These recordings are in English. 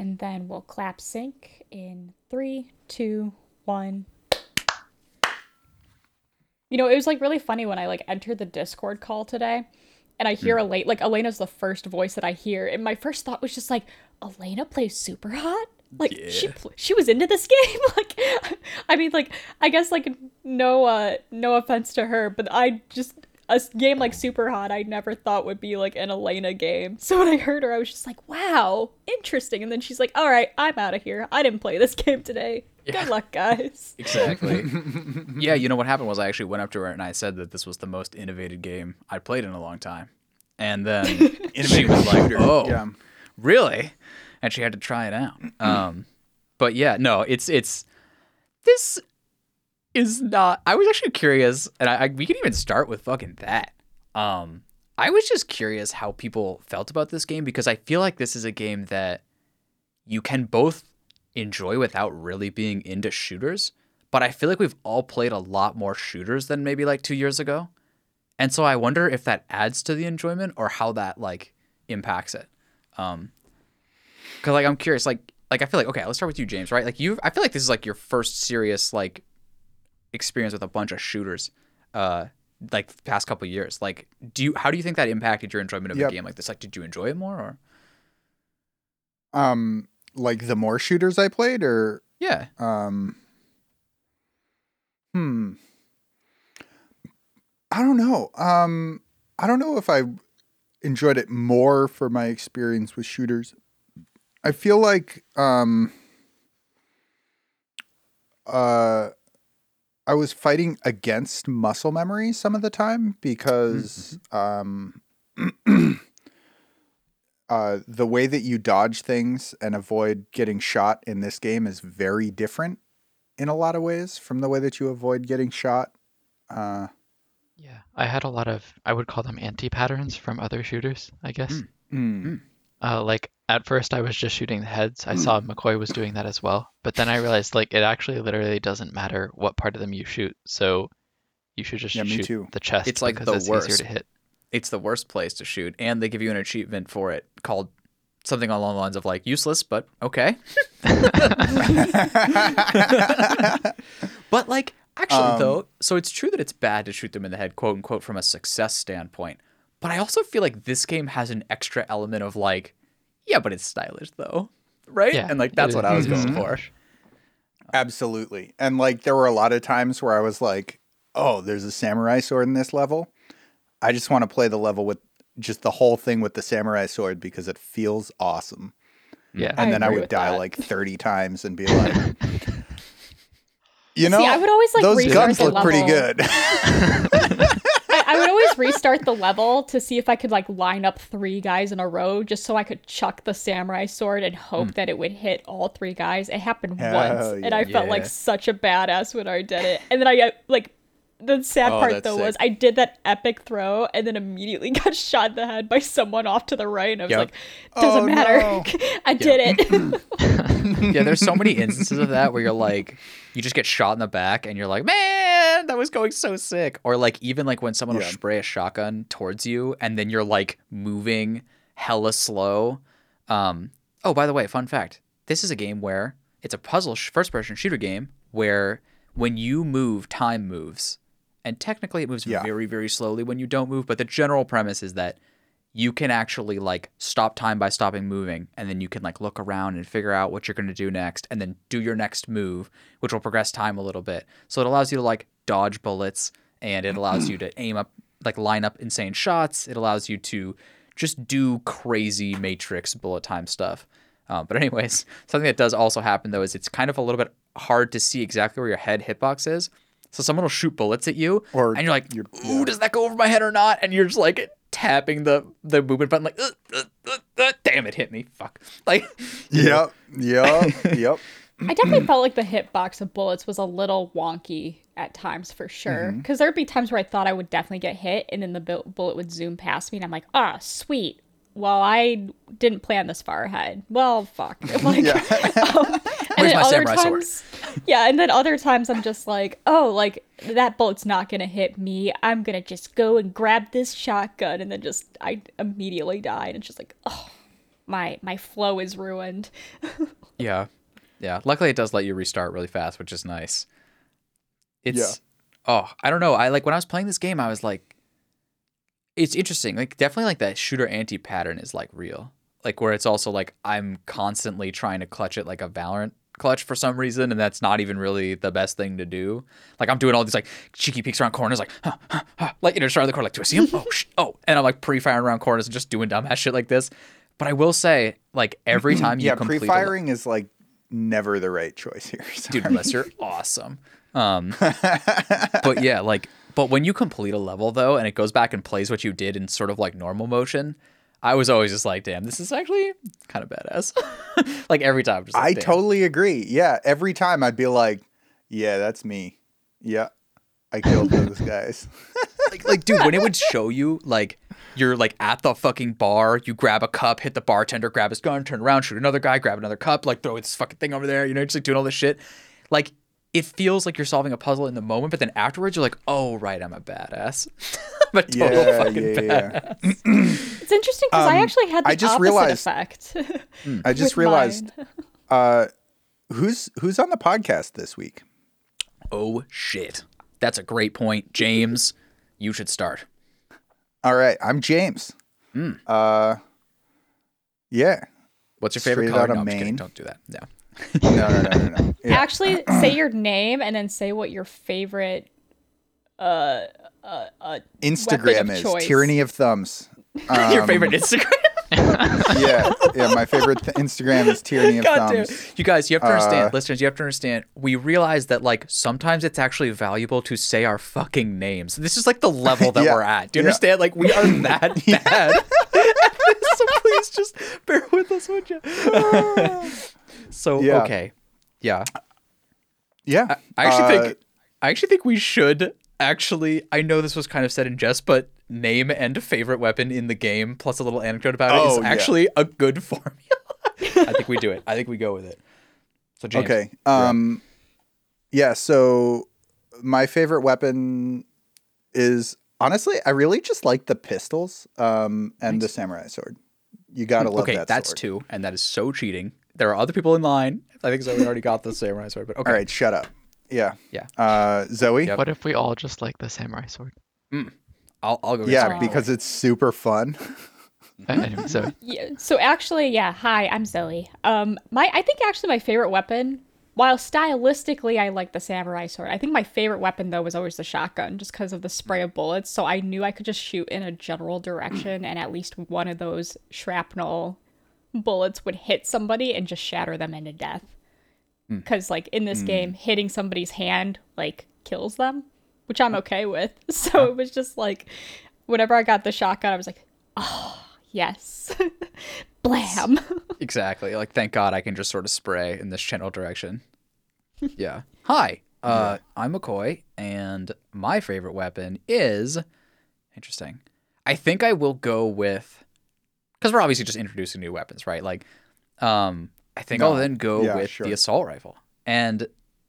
and then we'll clap sync in three, two, one. You know, it was like really funny when I like entered the Discord call today and I hear Elena like Elena's the first voice that I hear, and my first thought was just like, Elena plays super hot. Like she she was into this game. like I mean, like I guess like no uh no offense to her, but I just a s- game like Super Hot I never thought would be like an Elena game. So when I heard her, I was just like, wow, interesting. And then she's like, all right, I'm out of here. I didn't play this game today. Good luck, guys. Exactly. yeah, you know what happened was I actually went up to her and I said that this was the most innovative game I'd played in a long time. And then she was like, "Oh, Yeah. really?" And she had to try it out. Um, but yeah, no, it's it's this is not. I was actually curious, and I, I we can even start with fucking that. Um, I was just curious how people felt about this game because I feel like this is a game that you can both enjoy without really being into shooters. But I feel like we've all played a lot more shooters than maybe like two years ago. And so I wonder if that adds to the enjoyment or how that like impacts it. Um cuz like I'm curious like like I feel like okay, let's start with you James, right? Like you I feel like this is like your first serious like experience with a bunch of shooters uh like past couple years. Like do you how do you think that impacted your enjoyment of Yep. a game like this? Like did you enjoy it more or Um, like the more shooters I played, or Yeah. um, hmm, I don't know. Um, I don't know if I enjoyed it more for my experience with shooters. I feel like um, uh, I was fighting against muscle memory some of the time because um. uh, the way that you dodge things and avoid getting shot in this game is very different in a lot of ways from the way that you avoid getting shot. Uh, Yeah, I had a lot of I would call them anti patterns from other shooters, I guess. mm, Uh, like at first I was just shooting the heads. I saw McCoy was doing that as well, but then I realized like it actually literally doesn't matter what part of them you shoot. So you should just Yeah, shoot too. the chest It's like the it's easier worst. to hit. it's the worst place to shoot, and they give you an achievement for it called something along the lines of like useless, but okay. But like actually Um, though, so it's true that it's bad to shoot them in the head, quote unquote, from a success standpoint. But I also feel like this game has an extra element of like, yeah, but it's stylish though, right? Yeah, and like that's what I was mm-hmm. going for. absolutely. And like there were a lot of times where I was like, "Oh, there's a samurai sword in this level. I just want to play the level with just the whole thing with the samurai sword because it feels awesome." Yeah. And I then I would die that. like 30 times and be like, "You know, See, I would always like those guns the look pretty good." I, would always restart the level to see if I could like line up three guys in a row just so I could chuck the samurai sword and hope hmm. that it would hit all three guys. It happened Hell once and I felt like such a badass when I did it. And then I like the sad Oh, part that's though was. I did that epic throw and then immediately got shot in the head by someone off to the right and I was Yep. like doesn't Oh, matter. no. I did it. yeah, there's so many instances of that where you're like, you just get shot in the back and you're like, man, that was going so sick. Or like even like when someone will spray a shotgun towards you and then you're like moving hella slow. Um, oh, by the way, fun fact: this is a game where it's a puzzle sh- first-person shooter game where when you move, time moves, and technically it moves Yeah. very very slowly when you don't move. But the general premise is that you can actually like stop time by stopping moving and then you can like look around and figure out what you're going to do next and then do your next move which will progress time a little bit so it allows you to like dodge bullets and it allows you to aim up like line up insane shots it allows you to just do crazy matrix bullet time stuff um, but anyways something that does also happen though is it's kind of a little bit hard to see exactly where your head hitbox is so someone will shoot bullets at you Or and you're like you're- ooh yeah. does that go over my head or not and you're just like tapping the the movement button like "Ugh, ugh, ugh, ugh, damn it hit me fuck like yep, yep, yep. I definitely felt like the hitbox of bullets was a little wonky at times for sure. Because there'd be times where I thought I would definitely get hit, and then the bu- bullet would zoom past me, and I'm like, ah, sweet. Well, I didn't plan this far ahead. Well, fuck. Like, um, and Where's my other samurai sword? yeah, and then other times I'm just like, oh, like that bullet's not gonna hit me. I'm gonna just go and grab this shotgun, and then just I immediately die, and it's just like, oh, my my flow is ruined. Yeah. Yeah. Luckily it does let you restart really fast, which is nice. It's oh, I don't know. I like when I was playing this game, I was like it's interesting. Like definitely like that shooter anti pattern is like real. Like where it's also like I'm constantly trying to clutch it like a Valorant clutch for some reason, and that's not even really the best thing to do. Like I'm doing all these like cheeky peeks around corners, like huh, huh, huh, like you know, just around the corner, like do I see him? Oh, sh- oh, and I'm like pre-firing around corners and just doing dumbass shit like this. But I will say, like every time you yeah, complete pre-firing is like never the right choice here. dude, unless you're awesome. Um, but yeah, like, but when you complete a level though, and it goes back and plays what you did in sort of like normal motion, I was always just like, damn, this is actually kind of badass. like every time, just like, I damn. totally agree. Yeah, every time I'd be like, "Yeah, that's me. Yeah, I killed those guys." like, like, dude, when it would show you like you're like at the fucking bar, you grab a cup, hit the bartender, grab his gun, turn around, shoot another guy, grab another cup, like throw this fucking thing over there, you know, just like doing all this shit. Like it feels like you're solving a puzzle in the moment, but then afterwards you're like, oh right, I'm a badass. I'm a total Yeah, fucking yeah, yeah. badass. It's interesting because I Um, actually had the I just opposite realized- effect. I just realized uh, who's who's on the podcast this week. Oh shit. That's a great point. James, you should start. All right, I'm James. Hmm. Uh, yeah. What's your favorite Straight color? outta No, I'm just kidding. Don't do that. No. No, no, no, no, no. Yeah. Actually, say your name and then say what your favorite. Uh, uh, uh, Instagram is choice. tyranny of thumbs. your Um, favorite Instagram? yeah, yeah. My favorite th- Instagram is tyranny of God damn. thumbs. You guys, you have to understand, Uh, listeners, you have to understand, we realize that like sometimes it's actually valuable to say our fucking names. This is like the level that Yeah. we're at. Do you Yeah. understand? Like we are that bad. so please just bear with us, would you? So Yeah. okay. Yeah. Yeah, I actually Uh, think I actually think we should actually I know this was kind of said in jest, but name and favorite weapon in the game plus a little anecdote about it is Oh, yeah. actually a good formula. I think we do it. I think we go with it. So James. Okay. Um yeah, so my favorite weapon is honestly, I really just like the pistols um and the samurai sword. You got to love okay, that Okay, that's sword. two, and that is so cheating. There are other people in line. I think Zoe already got the samurai sword, but okay. All right, shut up. Yeah. Yeah. Uh Zoe? Yep. What if we all just like the samurai sword? I'll, I'll go. Yeah, samurai. because it's super fun. Anyway, so yeah. So actually, yeah. Hi, I'm Zoe. Um, my I think actually my favorite weapon, while stylistically I like the samurai sword, I think my favorite weapon though was always the shotgun, just because of the spray of bullets. So I knew I could just shoot in a general direction, and at least one of those shrapnel bullets would hit somebody and just shatter them into death. Hmm. Because like in this hmm. game, hitting somebody's hand like kills them, which I'm hmm. okay with. So it was just like, whenever I got the shotgun, I was like, oh yes, blam. exactly. Like, thank God I can just sort of spray in this general direction. yeah. Hi. Uh, I'm McCoy, and my favorite weapon is interesting. I think I will go with because we're obviously just introducing new weapons, right? Like, um, I think I'll then go Yeah, with sure. the assault rifle. And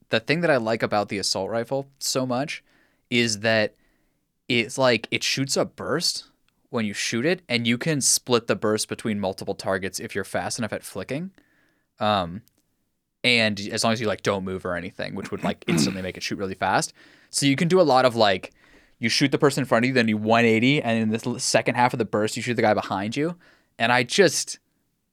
the thing that I like about the assault rifle so much is that it's like it shoots a burst when you shoot it, and you can split the burst between multiple targets if you're fast enough at flicking. Um, and as long as you like don't move or anything, which would like instantly make it shoot really fast. So you can do a lot of like you shoot the person in front of you, then you 180, and in this l- second half of the burst, you shoot the guy behind you. And I just,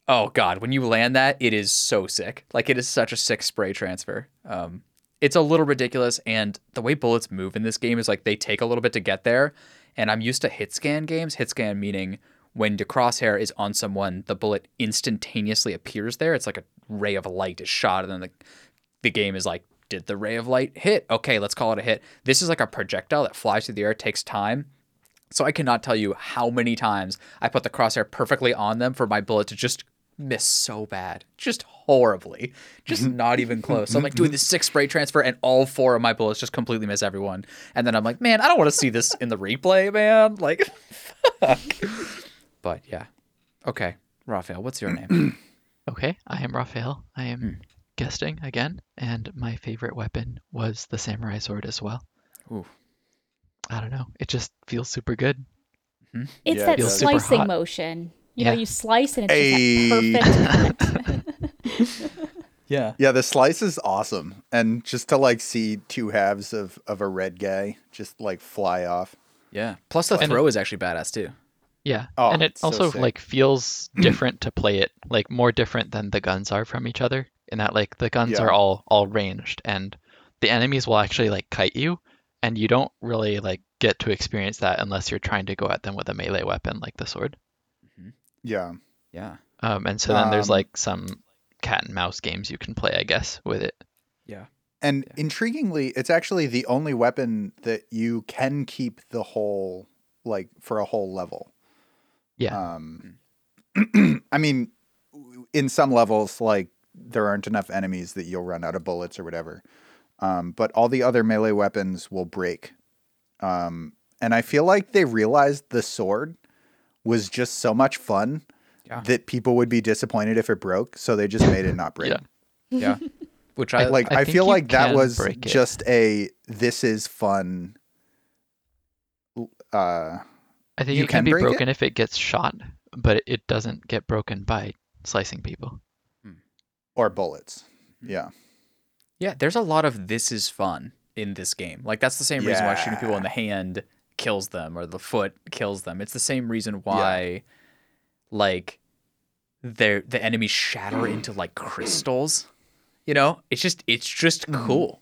oh god, when you land that, it is so sick. Like it is such a sick spray transfer. Um, it's a little ridiculous, and the way bullets move in this game is like they take a little bit to get there. And I'm used to hit scan games. Hit scan meaning when the crosshair is on someone, the bullet instantaneously appears there. It's like a ray of light is shot, and then the the game is like, did the ray of light hit? Okay, let's call it a hit. This is like a projectile that flies through the air, takes time. So I cannot tell you how many times I put the crosshair perfectly on them for my bullet to just miss so bad. Just horribly. Just mm-hmm. not even mm-hmm. close. So I'm like doing mm-hmm. this six spray transfer and all four of my bullets just completely miss everyone. And then I'm like, man, I don't want to see this in the replay, man. Like fuck. But yeah. Okay. Raphael, what's your name? okay, I am Raphael. I am hmm. guesting again, and my favorite weapon was the samurai sword as well. Ooh. I don't know. It just feels super good. Hmm? It's Yeah, that it slicing hot. motion. You know, you slice and it's just that perfect. Yeah. Yeah, the slice is awesome, and just to like see two halves of of a red guy just like fly off. Yeah. Plus the And- throw is actually badass too. Yeah, Oh, and it also sick. like feels different to play it, like more different than the guns are from each other. In that like the guns Yeah. are all all ranged, and the enemies will actually like kite you, and you don't really like get to experience that unless you're trying to go at them with a melee weapon like the sword. Yeah, Yeah. Um, and so then there's Um, like some cat and mouse games you can play, I guess, with it. Yeah. and intriguingly, it's actually the only weapon that you can keep the whole like for a whole level. Yeah. Um, I mean, in some levels, like there aren't enough enemies that you'll run out of bullets or whatever. Um, but all the other melee weapons will break. Um, and I feel like they realized the sword was just so much fun Yeah. that people would be disappointed if it broke. So they just made it not break. Yeah. Yeah. Which I Like I I, feel like that was just a this is fun. Uh, I think you it can can be break it? broken if it gets shot, but it doesn't get broken by slicing people. or bullets. Hmm. Yeah. Yeah, there's a lot of this is fun in this game. Like that's the same reason why shooting people in the hand kills them or the foot kills them. It's the same reason why like they the enemies shatter into like crystals. You know? It's just it's just cool.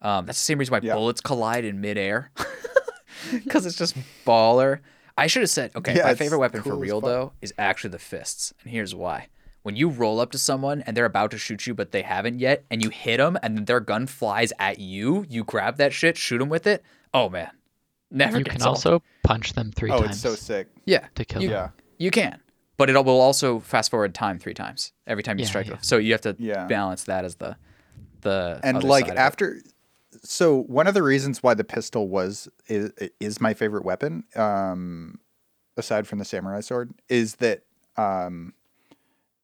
Um, that's the same reason why Mm-hmm. Yeah. bullets collide in midair. Cuz it's just baller. I should have said, okay, Yeah, my favorite weapon for cool as real though is actually the fists. And here's why. When you roll up to someone and they're about to shoot you, but they haven't yet, and you hit them, and their gun flies at you, you grab that shit, shoot them with it. Oh man, never You gets can old. also punch them three Oh, times it's so sick. yeah, to kill you, them. Yeah. you can, but it will also fast forward time three times every time you Yeah, strike yeah. them. So you have to Yeah. balance that as the the and other like side after so one of the reasons why the pistol was is, is my favorite weapon um aside from the samurai sword is that um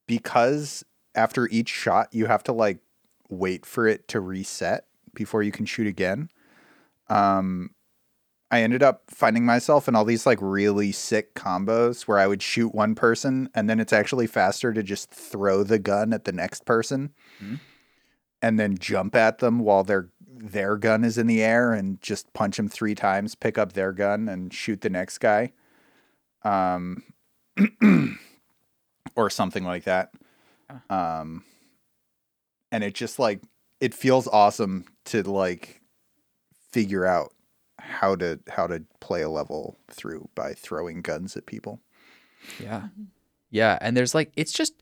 because after each shot you have to like wait for it to reset before you can shoot again. Um I ended up finding myself in all these like really sick combos where I would shoot one person and then it's actually faster to just throw the gun at the next person and then jump at them while their their gun is in the air and just punch them three times, pick up their gun and shoot the next guy, um, or something like that. Um, and it just like it feels awesome to like figure out how to how to play a level through by throwing guns at people. Yeah. Yeah. And there's like, it's just,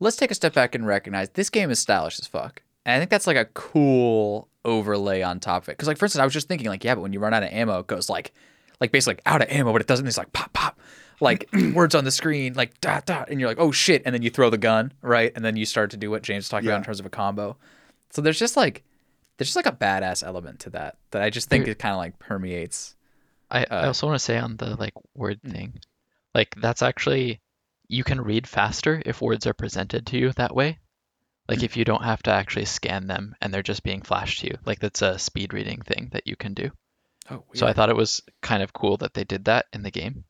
let's take a step back and recognize this game is stylish as fuck. And I think that's like a cool overlay on top of it. Cause like, for instance, I was just thinking like, yeah, but when you run out of ammo, it goes like, like basically like out of ammo, but it doesn't. It's like pop, pop, like words on the screen, like dot, dot. And you're like, oh shit. And then you throw the gun, right? And then you start to do what James talked about in terms of a combo. So there's just like, there's just like a badass element to that that I just think There- it kind of like permeates. I, Uh, I also want to say on the like word Mm. thing, like that's actually you can read faster if words are presented to you that way. Like Mm. if you don't have to actually scan them and they're just being flashed to you. Like that's a speed reading thing that you can do. Oh, So I thought it was kind of cool that they did that in the game.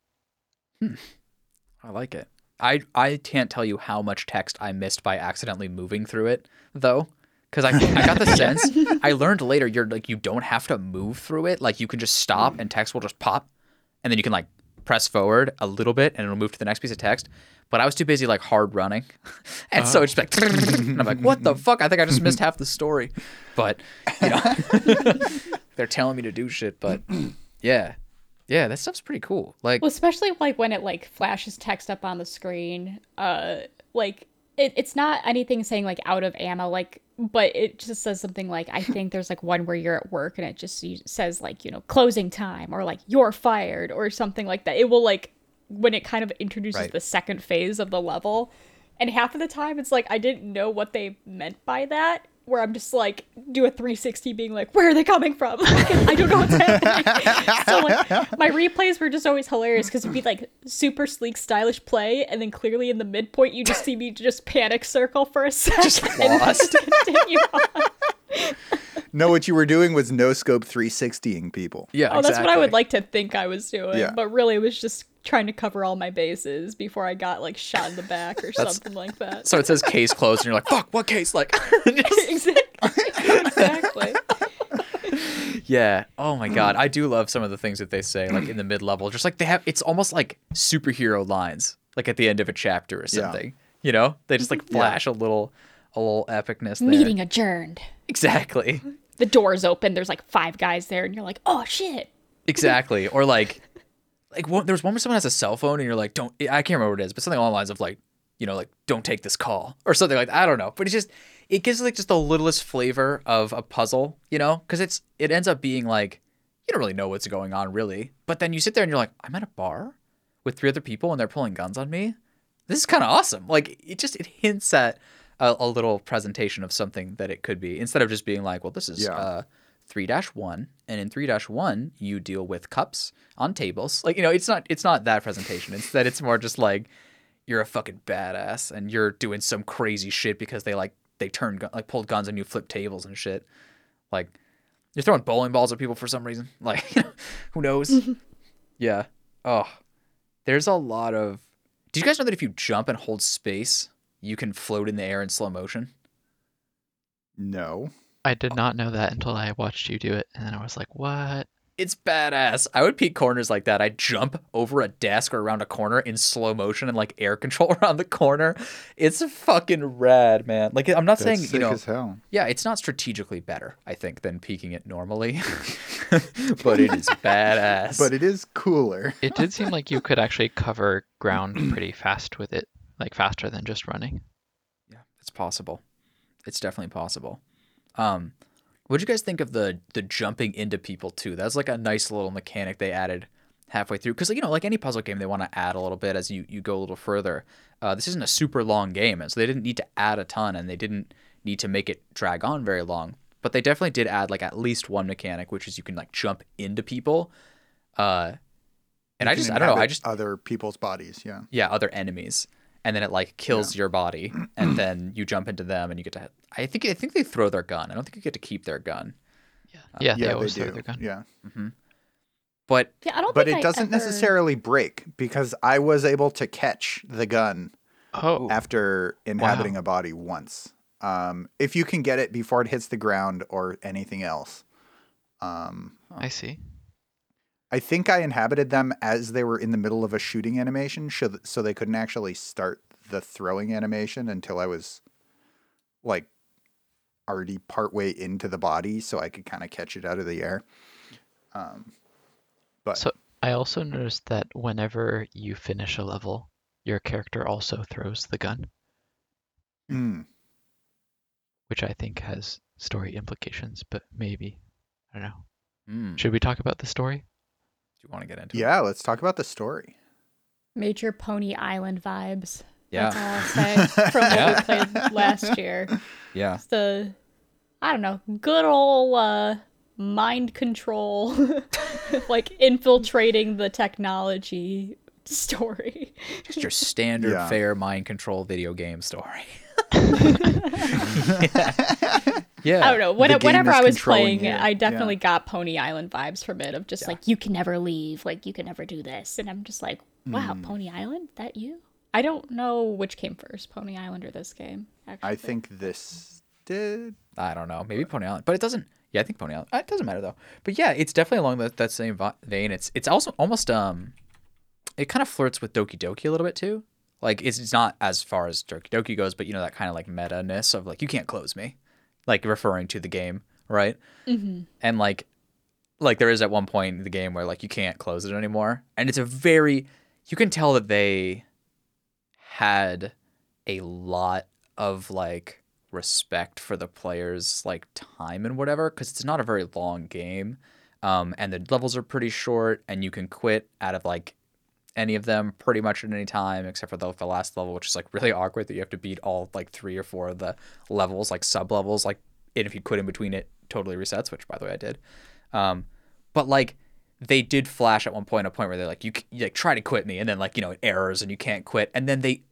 I like it. I I can't tell you how much text I missed by accidentally moving through it though, because I I got the sense I learned later you're like you don't have to move through it. Like you can just stop and text will just pop, and then you can like press forward a little bit and it'll move to the next piece of text. But I was too busy like hard running, and so it's like and I'm like what the fuck? I think I just missed half the story. But you know they're telling me to do shit. But yeah, yeah, that stuff's pretty cool. Like Well, especially like when it like flashes text up on the screen. Uh, like it, it's not anything saying like out of ammo, like, but it just says something like I think there's like one where you're at work and it just says like you know closing time or like you're fired or something like that. It will like when it kind of introduces Right. the second phase of the level, and half of the time it's like I didn't know what they meant by that. Where I'm just like do a 360, being like, where are they coming from? I don't know what's happening. so like my replays were just always hilarious because it'd be like super sleek, stylish play, and then clearly in the midpoint you just see me just panic circle for a second Just and lost. continue on. No, what you were doing was no scope 360ing people. Yeah, Oh, that's what I would like to think I was doing. Yeah. But really, it was just trying to cover all my bases before I got like shot in the back or That's- something like that. So it says case closed, and you're like, "Fuck, what case?" Like, just- exactly. exactly. yeah. Oh my god, I do love some of the things that they say, like in the mid level. Just like they have, it's almost like superhero lines, like at the end of a chapter or Yeah. something. You know, they just like flash a little, a little epicness there. Meeting adjourned. Exactly. The doors open. There's like five guys there, and you're like, oh shit. Exactly. Or like, like one, there was one where someone has a cell phone and you're like, don't, I can't remember what it is, but something along the lines of like, you know, like, don't take this call or something like that. I don't know. But it's just, it gives like just the littlest flavor of a puzzle, you know, because it's, it ends up being like, you don't really know what's going on really. But then you sit there and you're like, I'm at a bar with three other people and they're pulling guns on me. This is kind of awesome. Like, it just, it hints at a, a little presentation of something that it could be instead of just being like, well, this is, Yeah. uh, 3-1 and in 3-1 you deal with cups on tables. Like you know it's not it's not that presentation. It's that it's more just like you're a fucking badass and you're doing some crazy shit because they like they turned like pulled guns and you flip tables and shit. Like you're throwing bowling balls at people for some reason. Like who knows? Yeah. Oh there's a lot of do you guys know that if you jump and hold space you can float in the air in slow motion No. I did not know that until I watched you do it, and then I was like, "What?" It's badass. I would peek corners like that. I'd jump over a desk or around a corner in slow motion and like air control around the corner. It's fucking rad, man. Like I'm not That's saying, sick you know, as hell. yeah, it's not strategically better, I think, than peeking it normally. but it is badass. But it is cooler. It did seem like you could actually cover ground pretty fast with it, like faster than just running. yeah, it's possible. It's definitely possible. Um what'd you guys think of the the jumping into people too? That's like a nice little mechanic they added halfway through because you know like any puzzle game they want to add a little bit as you you go a little further uh, this isn't a super long game and so they didn't need to add a ton and they didn't need to make it drag on very long but they definitely did add like at least one mechanic which is you can like jump into people uh and You i just i don't know i just other people's bodies. Yeah. yeah other enemies and then it like kills your body and then you jump into them and you get to i think i think they throw their gun i don't think you get to keep their gun Yeah, yeah, they yeah, always they throw do. their gun. Yeah. but Yeah, I don't But think it I doesn't ever- necessarily break because I was able to catch the gun Oh, after inhabiting a body once. Um, if you can get it before it hits the ground or anything else. Um, I see. I think I inhabited them as they were in the middle of a shooting animation, so they couldn't actually start the throwing animation until I was like already partway into the body, so I could kind of catch it out of the air. Um, but So I also noticed that whenever you finish a level, your character also throws the gun, mm, which I think has story implications, but maybe. I don't know. mm, Should we talk about the story? You want to get into it yeah, let's talk about the story. Major Pony Island vibes. yeah That's all I'll say from what we played last year. yeah It's the, I don't know, good old uh, mind control, like infiltrating the technology story. just your standard Yeah. fair mind control video game story yeah I don't know. When, The whenever I was playing, you. I definitely Yeah. got Pony Island vibes from it of just like you can never leave, like you can never do this, and I'm just like, wow, Hmm. Pony Island, that you? I don't know which came first, Pony Island or this game. Actually, I think this did. I don't know. Maybe Pony Island, but it doesn't. Yeah, I think Pony Island. It doesn't matter though. But yeah, it's definitely along that, that same vein. It's it's also almost um, it kind of flirts with Doki Doki a little bit too. Like it's, it's not as far as Doki Doki goes, but you know that kind of like meta ness of like you can't close me, like referring to the game, right? Mhm. And like, like there is at one point in the game where like you can't close it anymore, and it's a very, you can tell that they had a lot of like respect for the players like time and whatever because it's not a very long game um, and the levels are pretty short and you can quit out of like any of them pretty much at any time except for the, the last level which is like really awkward that you have to beat all like three or four of the levels like sub levels like and if you quit in between it totally resets which by the way i did um, but like they did flash at one point a point where they're like you, you like try to quit me and then like you know it errors and you can't quit and then they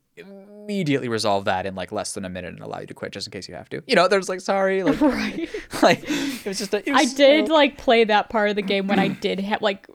immediately resolve that in like less than a minute and allow you to quit just in case you have to. You know, there's like sorry, like right. like it was just a, it I was did so- like play that part of the game when I did have like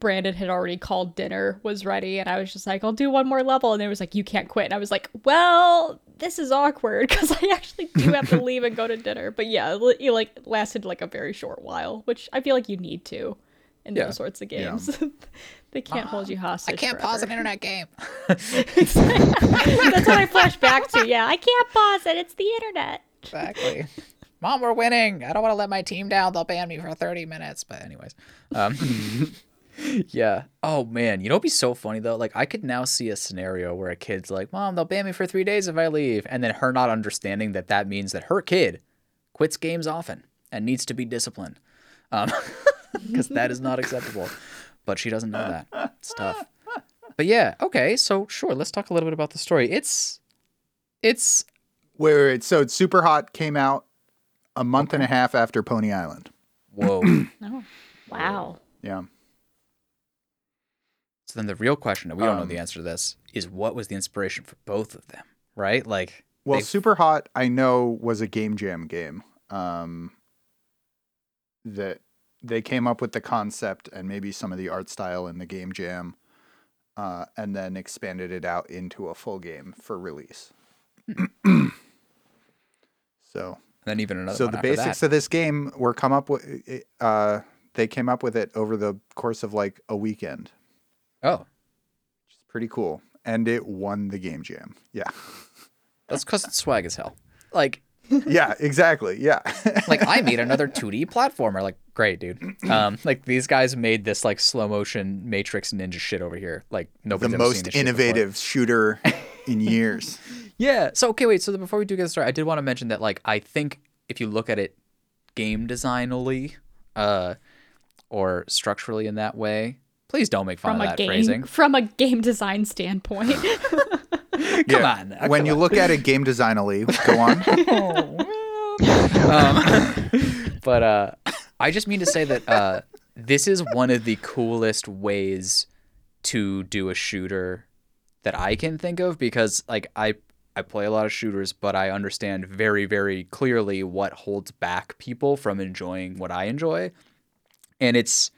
Brandon had already called dinner was ready and I was just like I'll do one more level and it was like you can't quit and I was like well this is awkward because I actually do have to leave and go to dinner but yeah it it, like lasted like a very short while which I feel like you need to in Yeah. those sorts of games they can't hold you hostage I can't pause an internet game. that's what I flash back to yeah I can't pause it it's the internet exactly. Mom, we're winning. I don't want to let my team down. They'll ban me for 30 minutes. But anyways, um, yeah. Oh man, you know what'd be so funny though? Like I could now see a scenario where a kid's like, "Mom, they'll ban me for three days if I leave," and then her not understanding that that means that her kid quits games often and needs to be disciplined, um, because that is not acceptable. But she doesn't know that. It's tough. But yeah, okay. So sure, let's talk a little bit about the story. It's, it's Wait, wait, wait. So it's Super Hot came out a month and a half after Pony Island. whoa. oh wow Yeah. So then the real question, and we don't know Um, the answer to this, is what was the inspiration for both of them, right? Like, Well, they've- Super Hot, I know, was a game jam game. Um, that they came up with the concept and maybe some of the art style in the game jam, uh, and then expanded it out into a full game for release. so, and then even another so the basics that. of this game were come up with. Uh, they came up with it over the course of like a weekend. Oh, which is pretty cool, and it won the game jam. Yeah, that's because it's swag as hell. Like, yeah, exactly. Yeah. like I made another 2D platformer. Like, great, dude. Um, like these guys made this like slow motion Matrix Ninja shit over here. Like the nobody's seen most innovative shooter in years. Yeah. So okay, wait. So before we do get started, I did want to mention that like I think if you look at it game designally, uh, or structurally in that way, please don't make fun from of a that game phrasing. from a game design standpoint Come Yeah. on. uh, when come you on. look at it game designally, go on. um, but uh, I just mean to say that uh, this is one of the coolest ways to do a shooter that I can think of because like I I play a lot of shooters, but I understand very very clearly what holds back people from enjoying what I enjoy, and it's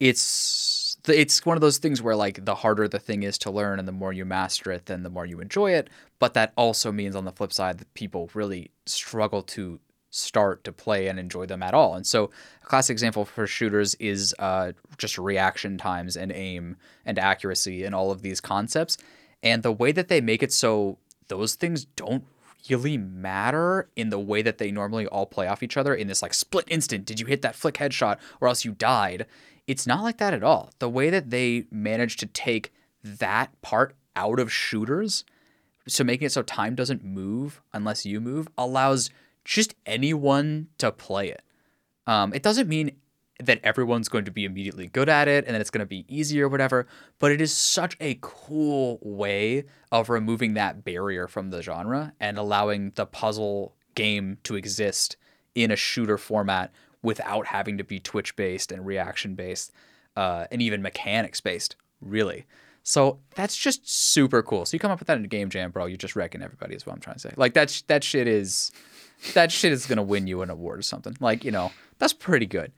it's it's one of those things where like the harder the thing is to learn and the more you master it then the more you enjoy it. But that also means on the flip side that people really struggle to start to play and enjoy them at all. And so a classic example for shooters is uh, just reaction times and aim and accuracy and all of these concepts. And the way that they make it so those things don't really matter in the way that they normally all play off each other in this like split instant did you hit that flick headshot or else you died it's not like that at all. The way that they manage to take that part out of shooters so making it so time doesn't move unless you move allows just anyone to play it. Um, it doesn't mean that everyone's going to be immediately good at it and that it's going to be easy or whatever, but it is such a cool way of removing that barrier from the genre and allowing the puzzle game to exist in a shooter format without having to be Twitch based and reaction based uh, and even mechanics based, really. So that's just super cool. So you come up with that in a game jam, bro. You're just wrecking everybody. Is what I'm trying to say. Like that. That shit is, that shit is gonna win you an award or something. Like you know, that's pretty good.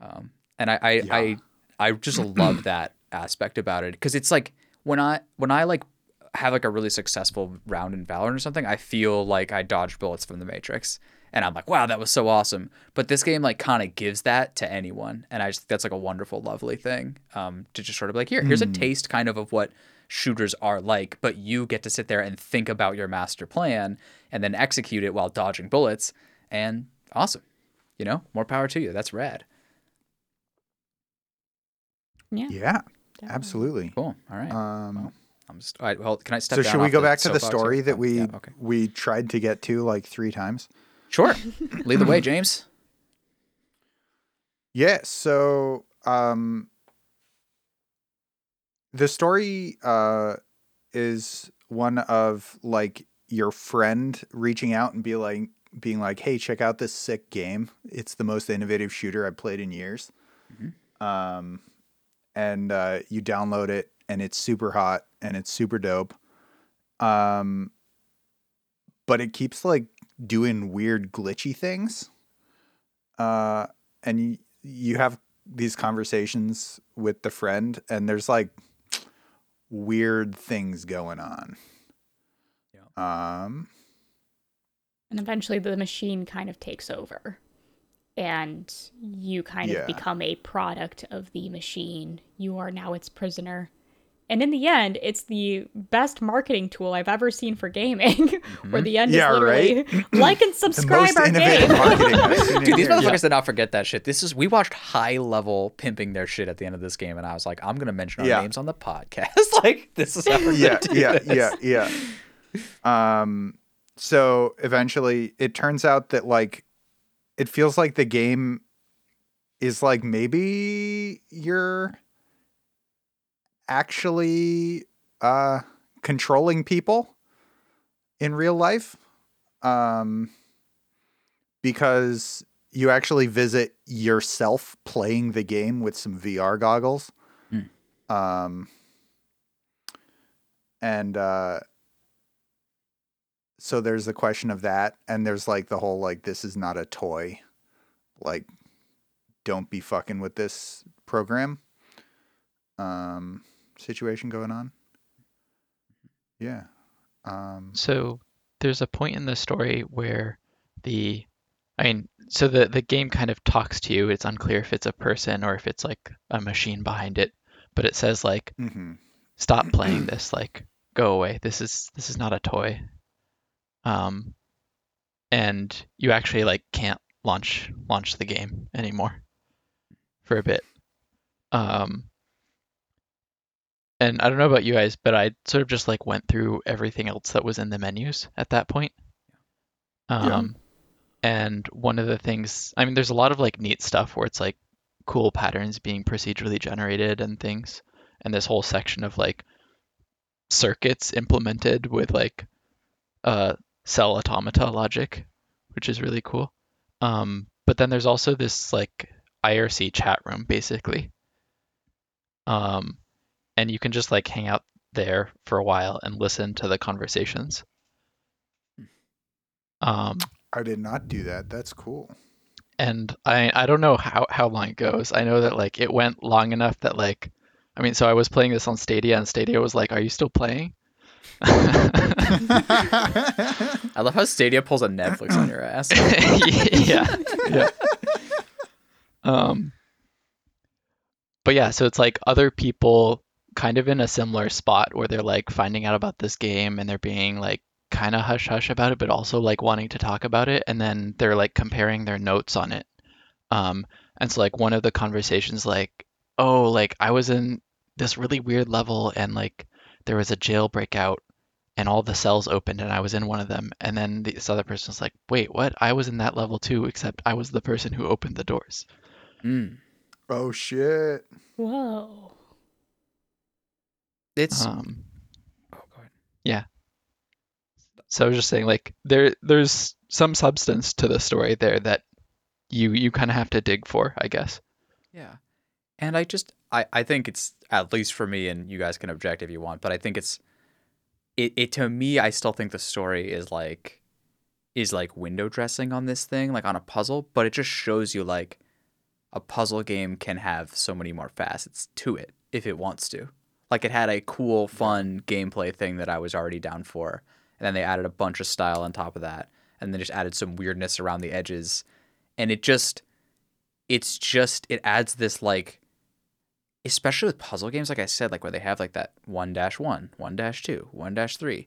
Um, and I, I, I, I just love that aspect about it because it's like when I, when I like have like a really successful round in Valorant or something, I feel like I dodged bullets from the Matrix. And I'm like, wow, that was so awesome. But this game like kind of gives that to anyone, and I just think that's like a wonderful, lovely thing. Um, to just sort of be like, here, here's a taste kind of of what shooters are like, but you get to sit there and think about your master plan and then execute it while dodging bullets, and awesome. You know, more power to you. That's rad. yeah Yeah, absolutely. Cool. All right. Um, I'm just. All right. Well, can I step so down should we go back to the story here? that we yeah, okay. we tried to get to like three times? Sure. Lead the way, James. Yeah, so um the story uh is one of like your friend reaching out and be like being like, "Hey, check out this sick game. It's the most innovative shooter I've played in years." Um and uh you download it and it's super hot and it's super dope. Um but it keeps like doing weird glitchy things. Uh, and you you have these conversations with the friend, and there's like weird things going on. Um, And eventually the machine kind of takes over. And you kind Yeah. of become a product of the machine. You are now its prisoner. And in the end, it's the best marketing tool I've ever seen for gaming. Where the end Yeah, is literally like and the subscribe most our innovative game. marketing I've seen in Dude, these years. motherfuckers did not forget that shit. This is we watched high level pimping their shit at the end of this game, and I was like, I'm gonna mention our Yeah. names on the podcast. like this is how we're yeah, do yeah, this. yeah, yeah. Um, so eventually, it turns out that like, it feels like the game is like maybe you're actually uh controlling people in real life, um, because you actually visit yourself playing the game with some VR goggles. Um, and uh so there's the question of that and there's like the whole like this is not a toy. Like don't be fucking with this program. Um situation going on yeah um So there's a point in the story where the I mean, so the the game kind of talks to you. It's unclear if it's a person or if it's like a machine behind it, but it says like mhm. stop playing this, like go away. This is this is not a toy. Um and you actually like can't launch launch the game anymore for a bit. Um and I don't know about you guys, but I sort of just like went through everything else that was in the menus at that point. Um, and one of the things, I mean, there's a lot of like neat stuff where it's like cool patterns being procedurally generated and things, and this whole section of like circuits implemented with like uh cell automata logic, which is really cool. Um, but then there's also this like IRC chat room basically. Um, and you can just like hang out there for a while and listen to the conversations. Um, i did not do that that's cool and I I don't know how how long it goes. I know that like it went long enough that like I mean, so I was playing this on Stadia, and Stadia was like, "Are you still playing?" I love how Stadia pulls a Netflix on your ass. yeah, yeah. Um, but yeah, so it's like other people kind of in a similar spot where they're like finding out about this game and they're being like kind of hush hush about it, but also like wanting to talk about it, and then they're like comparing their notes on it. Um, and so like one of the conversations like, oh, like I was in this really weird level and like there was a jailbreak out and all the cells opened and I was in one of them. And then this other person's like, wait, what? I was in that level too, except I was the person who opened the doors. Mm. oh shit Whoa. It's Um, oh, ahead. so I was just saying, like, there there's some substance to the story there that you you kind of have to dig for, I guess. Yeah. And I just I, I think it's at least for me and you guys can object if you want, but I think it's it, it to me I still think the story is like is like window dressing on this thing, like on a puzzle, but it just shows you like a puzzle game can have so many more facets to it if it wants to. Like it had a cool, fun gameplay thing that I was already down for. And then they added a bunch of style on top of that. And then just added some weirdness around the edges. And it just it's just it adds this like especially with puzzle games like i said like where they have like that 1-1 1-2 1-3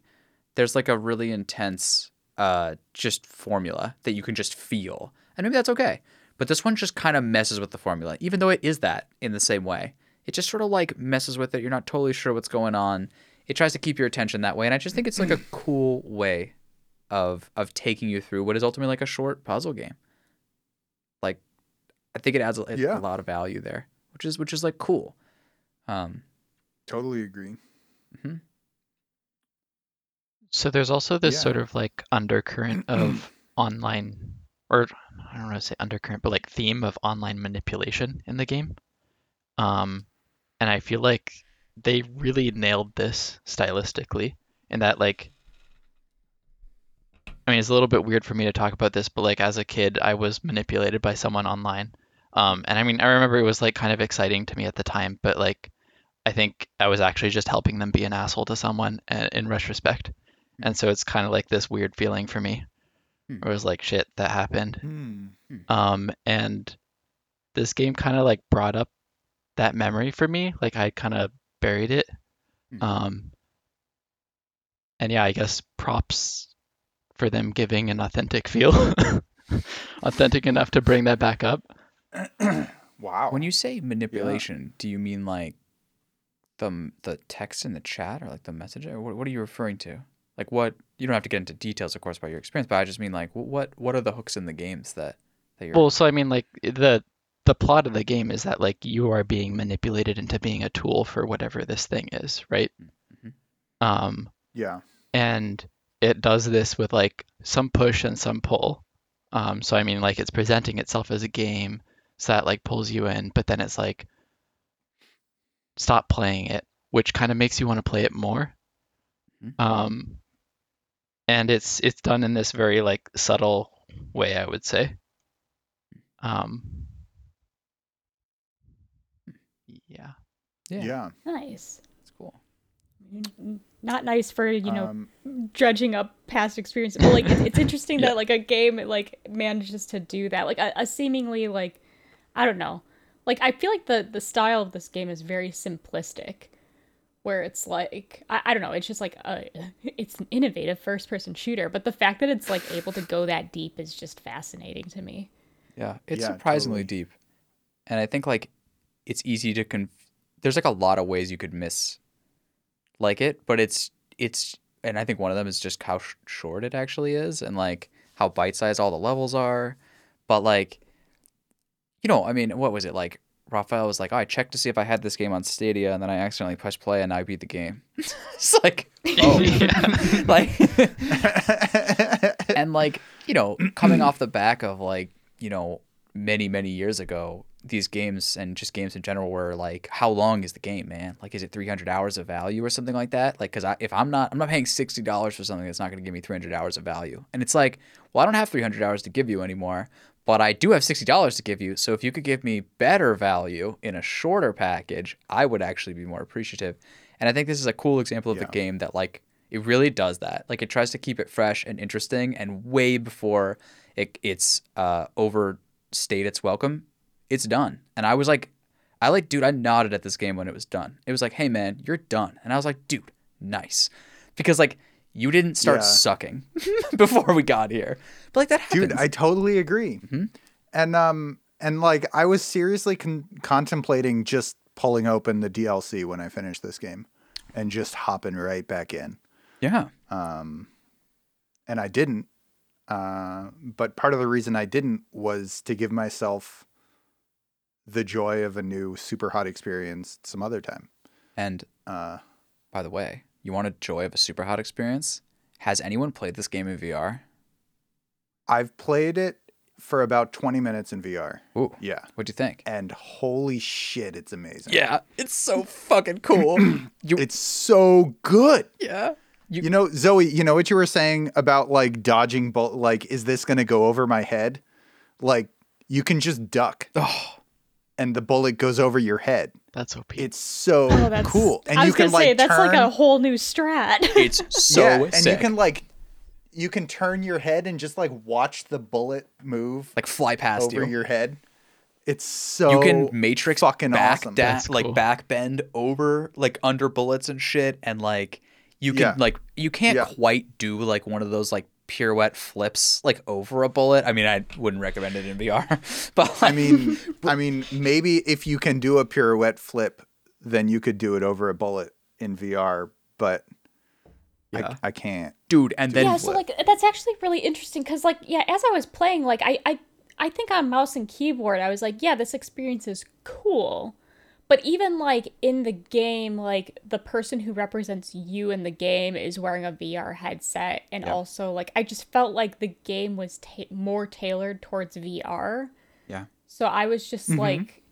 there's like a really intense uh just formula that you can just feel and maybe that's okay but this one just kind of messes with the formula even though it is that in the same way it just sort of like messes with it you're not totally sure what's going on it tries to keep your attention that way and i just think it's like a cool way of of taking you through what is ultimately like a short puzzle game like I think it adds a, Yeah. a lot of value there, which is which is like cool. Um, totally agree So there's also this Yeah. sort of like undercurrent of online, or I don't want to say undercurrent, but like theme of online manipulation in the game. Um, and I feel like they really nailed this stylistically in that like I mean, it's a little bit weird for me to talk about this, but like as a kid, I was manipulated by someone online. Um, and I mean, I remember it was like kind of exciting to me at the time, but like I think I was actually just helping them be an asshole to someone uh, in retrospect. And so it's kind of like this weird feeling for me. Hmm. It was like, shit, that happened. Hmm. Um, and this game kind of like brought up that memory for me. Like I kind of buried it. Hmm. Um, and yeah, I guess props for them giving an authentic feel, authentic enough to bring that back up. Wow. When you say manipulation, do you mean like the the text in the chat or like the message? Or what, what are you referring to? Like what? You don't have to get into details, of course, about your experience, but I just mean like what what are the hooks in the games that that you're Well, so I mean, like the the plot of the game is that like you are being manipulated into being a tool for whatever this thing is, right? Mhm. Um, yeah. and it does this with like some push and some pull. Um, so I mean, like it's presenting itself as a game, so that like pulls you in, but then it's like stop playing it, which kind of makes you want to play it more. Mhm. Um, and it's it's done in this very like subtle way, I would say. Um, yeah, Yeah. Nice. it's cool. Not nice for you know Um, dredging up past experiences. But like it's, it's interesting that like a game like manages to do that. Like a, a seemingly like I don't know. Like I feel like the the style of this game is very simplistic. Where it's like I, I don't know, it's just like a it's an innovative first person shooter, but the fact that it's like able to go that deep is just fascinating to me. Yeah, it's Yeah, surprisingly totally. deep, and I think like it's easy to conf. There's like a lot of ways you could miss like it, but it's it's and I think one of them is just how sh- short it actually is, and like how bite sized all the levels are. But like, you know, I mean, what was it like? Raphael was like, "Oh, I checked to see if I had this game on Stadia, and then I accidentally pressed play, and I beat the game." it's like, oh, oh. like and like you know coming off the back of like you know many many years ago these games and just games in general were like how long is the game man? Like is it 300 hours of value or something like that? Like because if i'm not i'm not paying $60 for something that's not going to give me 300 hours of value. And it's like well i don't have 300 hours to give you anymore but i do have $60 to give you. So if you could give me better value in a shorter package i would actually be more appreciative. And i think this is a cool example of Yeah. the game that like it really does that. Like it tries to keep it fresh and interesting, and way before it it's uh, overstayed its welcome, it's done. And I was like, I like, dude, I nodded at this game when it was done. It was like, hey man, you're done, and I was like, dude, nice, because like you didn't start Yeah. sucking before we got here. But like that happens. Dude, I totally agree. Mhm. And um and like I was seriously con- contemplating just pulling open the DLC when I finished this game and just hopping right back in. yeah, Um and I didn't. Uh but part of the reason I didn't was to give myself the joy of a new super hot experience some other time. and Uh by the way, you want a joy of a super hot experience? Has anyone played this game in VR? I've played it for about 20 minutes in VR. Ooh, Yeah. what'd you think? And holy shit, it's amazing. Yeah, it's so fucking cool. you, It's so good. yeah. You know, Zoe, you know what you were saying about like dodging bull like is this going to go over my head? Like you can just duck Oh, and the bullet goes over your head. That's OP. It's so Oh, that's cool. And I you was can gonna say like that's like a whole new strat. it's so yeah, and you can like you can turn your head and just like watch the bullet move like fly past over you. your head. It's so you can matrix fucking back awesome. da- That's like back bend over like under bullets and shit and like you can Yeah. like you can't Yeah. quite do like one of those like pirouette flips like over a bullet. I mean, I wouldn't recommend it in VR. but I mean, I mean, maybe if you can do a pirouette flip, then you could do it over a bullet in VR. But Yeah. I, I can't. dude, and then yeah, so like that's actually really interesting because like yeah, as I was playing, like I I I think on mouse and keyboard, I was like, yeah, this experience is cool. But even like in the game, like the person who represents you in the game is wearing a VR headset, and Yeah. also like I just felt like the game was ta- more tailored towards VR. yeah. So I was just Mm-hmm. like,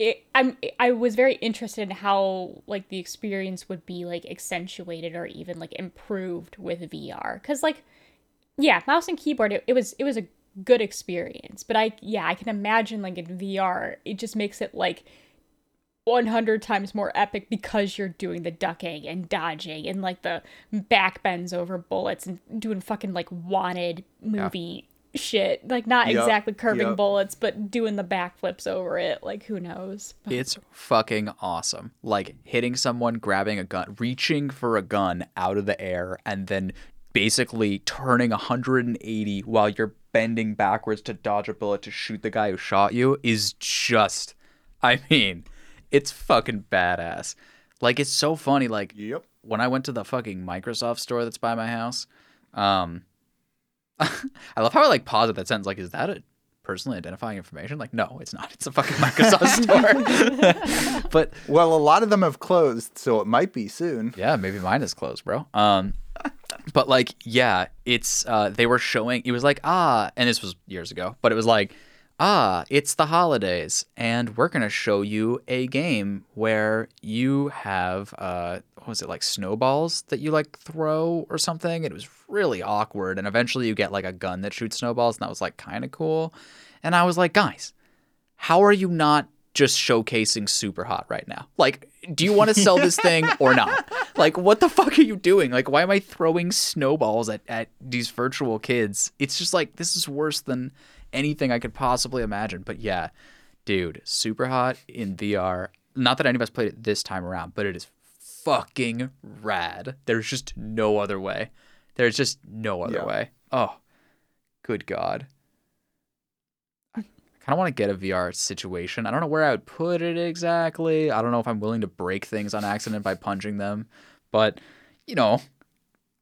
it. I'm. I was very interested in how like the experience would be like accentuated or even like improved with VR. Because like, yeah, mouse and keyboard. It, it was it was a good experience, but I yeah I can imagine like in VR, it just makes it like 100 times more epic because you're doing the ducking and dodging and like the back bends over bullets and doing fucking like wanted movie shit. Like not Yup, exactly curving yup. bullets, but doing the backflips over it. Like who knows? But It's fucking awesome. Like hitting someone, grabbing a gun, reaching for a gun out of the air, and then basically turning 180 while you're bending backwards to dodge a bullet to shoot the guy who shot you is just, I mean, it's fucking badass. Like, it's so funny. Like, Yep. when I went to the fucking Microsoft store that's by my house, um, I love how I like pause at that sentence. Like, is that a personally identifying information? Like, no, it's not. It's a fucking Microsoft store. but Well, a lot of them have closed, so it might be soon. yeah, maybe mine is closed, bro. Um, but like, yeah, it's uh, they were showing. It was like ah, and this was years ago, but it was like ah, it's the holidays, and we're gonna show you a game where you have uh, what was it like snowballs that you like throw or something. It was really awkward, and eventually you get like a gun that shoots snowballs, and that was like kind of cool. And I was like, guys, how are you not just showcasing super hot right now like do you want to sell this thing or not like what the fuck are you doing like why am i throwing snowballs at, at these virtual kids it's just like this is worse than anything i could possibly imagine but yeah dude super hot in vr not that any of us played it this time around but it is fucking rad there's just no other way there's just no other Yeah. way oh good god I kind of want to get a VR situation. I don't know where I would put it exactly. I don't know if I'm willing to break things on accident by punching them. But, you know,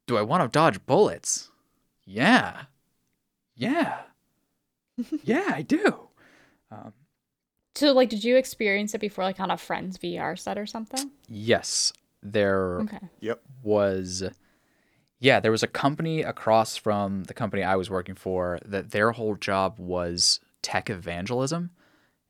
do I want to dodge bullets? Yeah. Yeah. Yeah, I do. Um, so like, did you experience it before, like on a friend's VR set or something? yes, there Okay. Yep. was yeah there was a company across from the company i was working for that their whole job was tech evangelism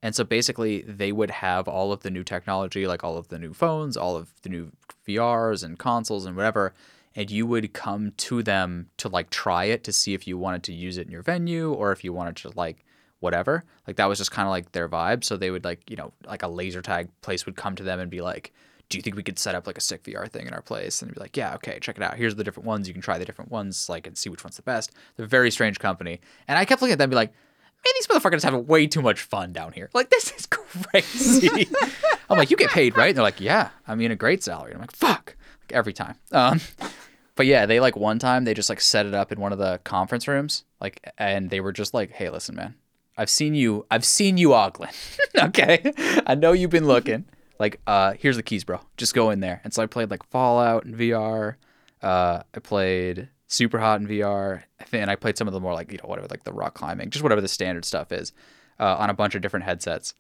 and so basically they would have all of the new technology like all of the new phones all of the new vrs and consoles and whatever and you would come to them to like try it to see if you wanted to use it in your venue or if you wanted to like whatever like that was just kind of like their vibe so they would like you know like a laser tag place would come to them and be like do you think we could set up like a sick VR thing in our place? And be like, yeah, okay, check it out. Here's the different ones. You can try the different ones, like, and see which one's the best. They're a very strange company. And I kept looking at them and be like, man, these motherfuckers have way too much fun down here. Like, this is crazy. I'm like, you get paid, right? And they're like, yeah, I mean, a great salary. I'm like, fuck, every time. Um, but yeah, they like one time they just like set it up in one of the conference rooms, like, and they were just like, hey, listen, man, I've seen you, I've seen you ogling. okay, I know you've been looking. Like, uh, here's the keys, bro. Just go in there. And so I played like Fallout in VR. Uh, I played Super Hot in VR. And I played some of the more like you know whatever like the rock climbing, just whatever the standard stuff is, uh, on a bunch of different headsets.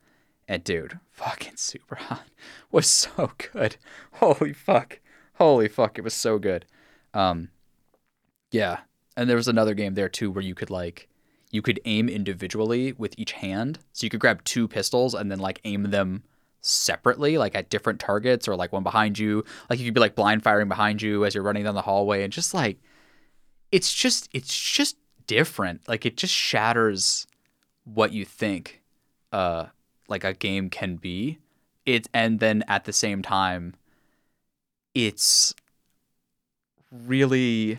And dude, fucking Super Hot was so good. Holy fuck, holy fuck, it was so good. Um, yeah, and there was another game there too where you could like you could aim individually with each hand, so you could grab two pistols and then like aim them separately, like at different targets or like one behind you. Like you could be like blind firing behind you as you're running down the hallway and just like it's just it's just different. Like it just shatters what you think uh like a game can be. It and then at the same time it's really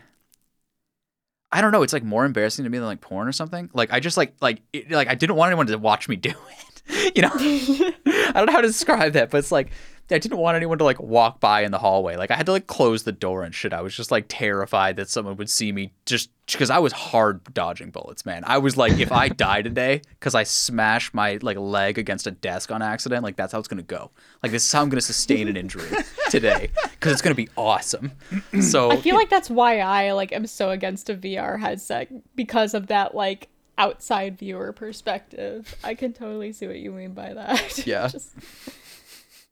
I don't know. It's like more embarrassing to me than like porn or something. Like I just like like it, like I didn't want anyone to watch me do it. you know, I don't know how to describe that, but it's like I didn't want anyone to like walk by in the hallway. Like I had to like close the door and shit. I was just like terrified that someone would see me just because I was hard dodging bullets, man. I was like, if I die today because I smash my like leg against a desk on accident, like that's how it's gonna go. Like this is how I'm gonna sustain an injury today because it's gonna be awesome. So I feel like that's why I like am so against a VR headset because of that like outside viewer perspective. I can totally see what you mean by that. Yeah. Just,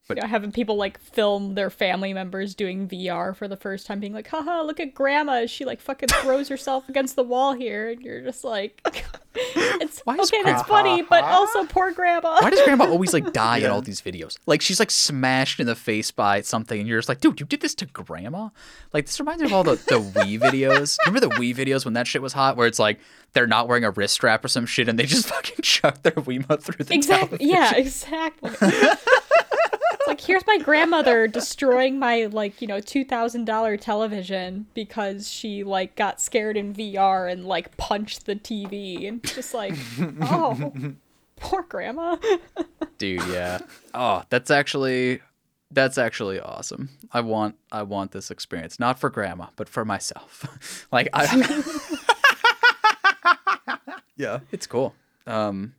But- you know, having people like film their family members doing VR for the first time, being like, haha, look at grandma. She like fucking throws herself against the wall here. And you're just like, It's Why okay, that's funny, but also poor grandma. Why does grandma always like die in all these videos? Like she's like smashed in the face by something, and you're just like, dude, you did this to grandma? Like this reminds me of all the, the Wii videos. Remember the Wii videos when that shit was hot, where it's like they're not wearing a wrist strap or some shit, and they just fucking chuck their Wiimote through the Exactly. television. Yeah, exactly. It's like here's my grandmother destroying my like you know two thousand dollar television because she like got scared in VR and like punched the TV and just like oh poor grandma. dude yeah. Oh that's actually that's actually awesome. I want i want this experience not for grandma but for myself. Like i yeah it's cool. Um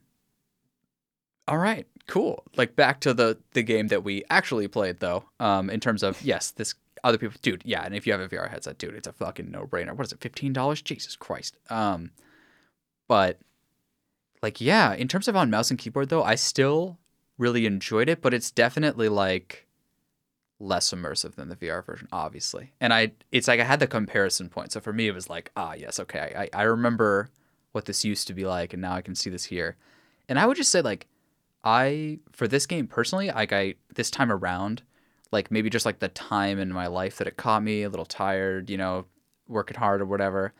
all right cool. Like back to the the game that we actually played though um in terms of yes this other people dude yeah and if you have a vr headset dude it's a fucking no-brainer. What is it $15 jesus christ. Um but like yeah in terms of on mouse and keyboard though i still really enjoyed it but it's definitely like less immersive than the vr version obviously. And i it's like i had the comparison point so for me it was like ah yes okay i, I remember what this used to be like and now i can see this here. And i would just say like i for this game personally like i this time around like maybe just like the time in my life that it caught me a little tired you know working hard or whatever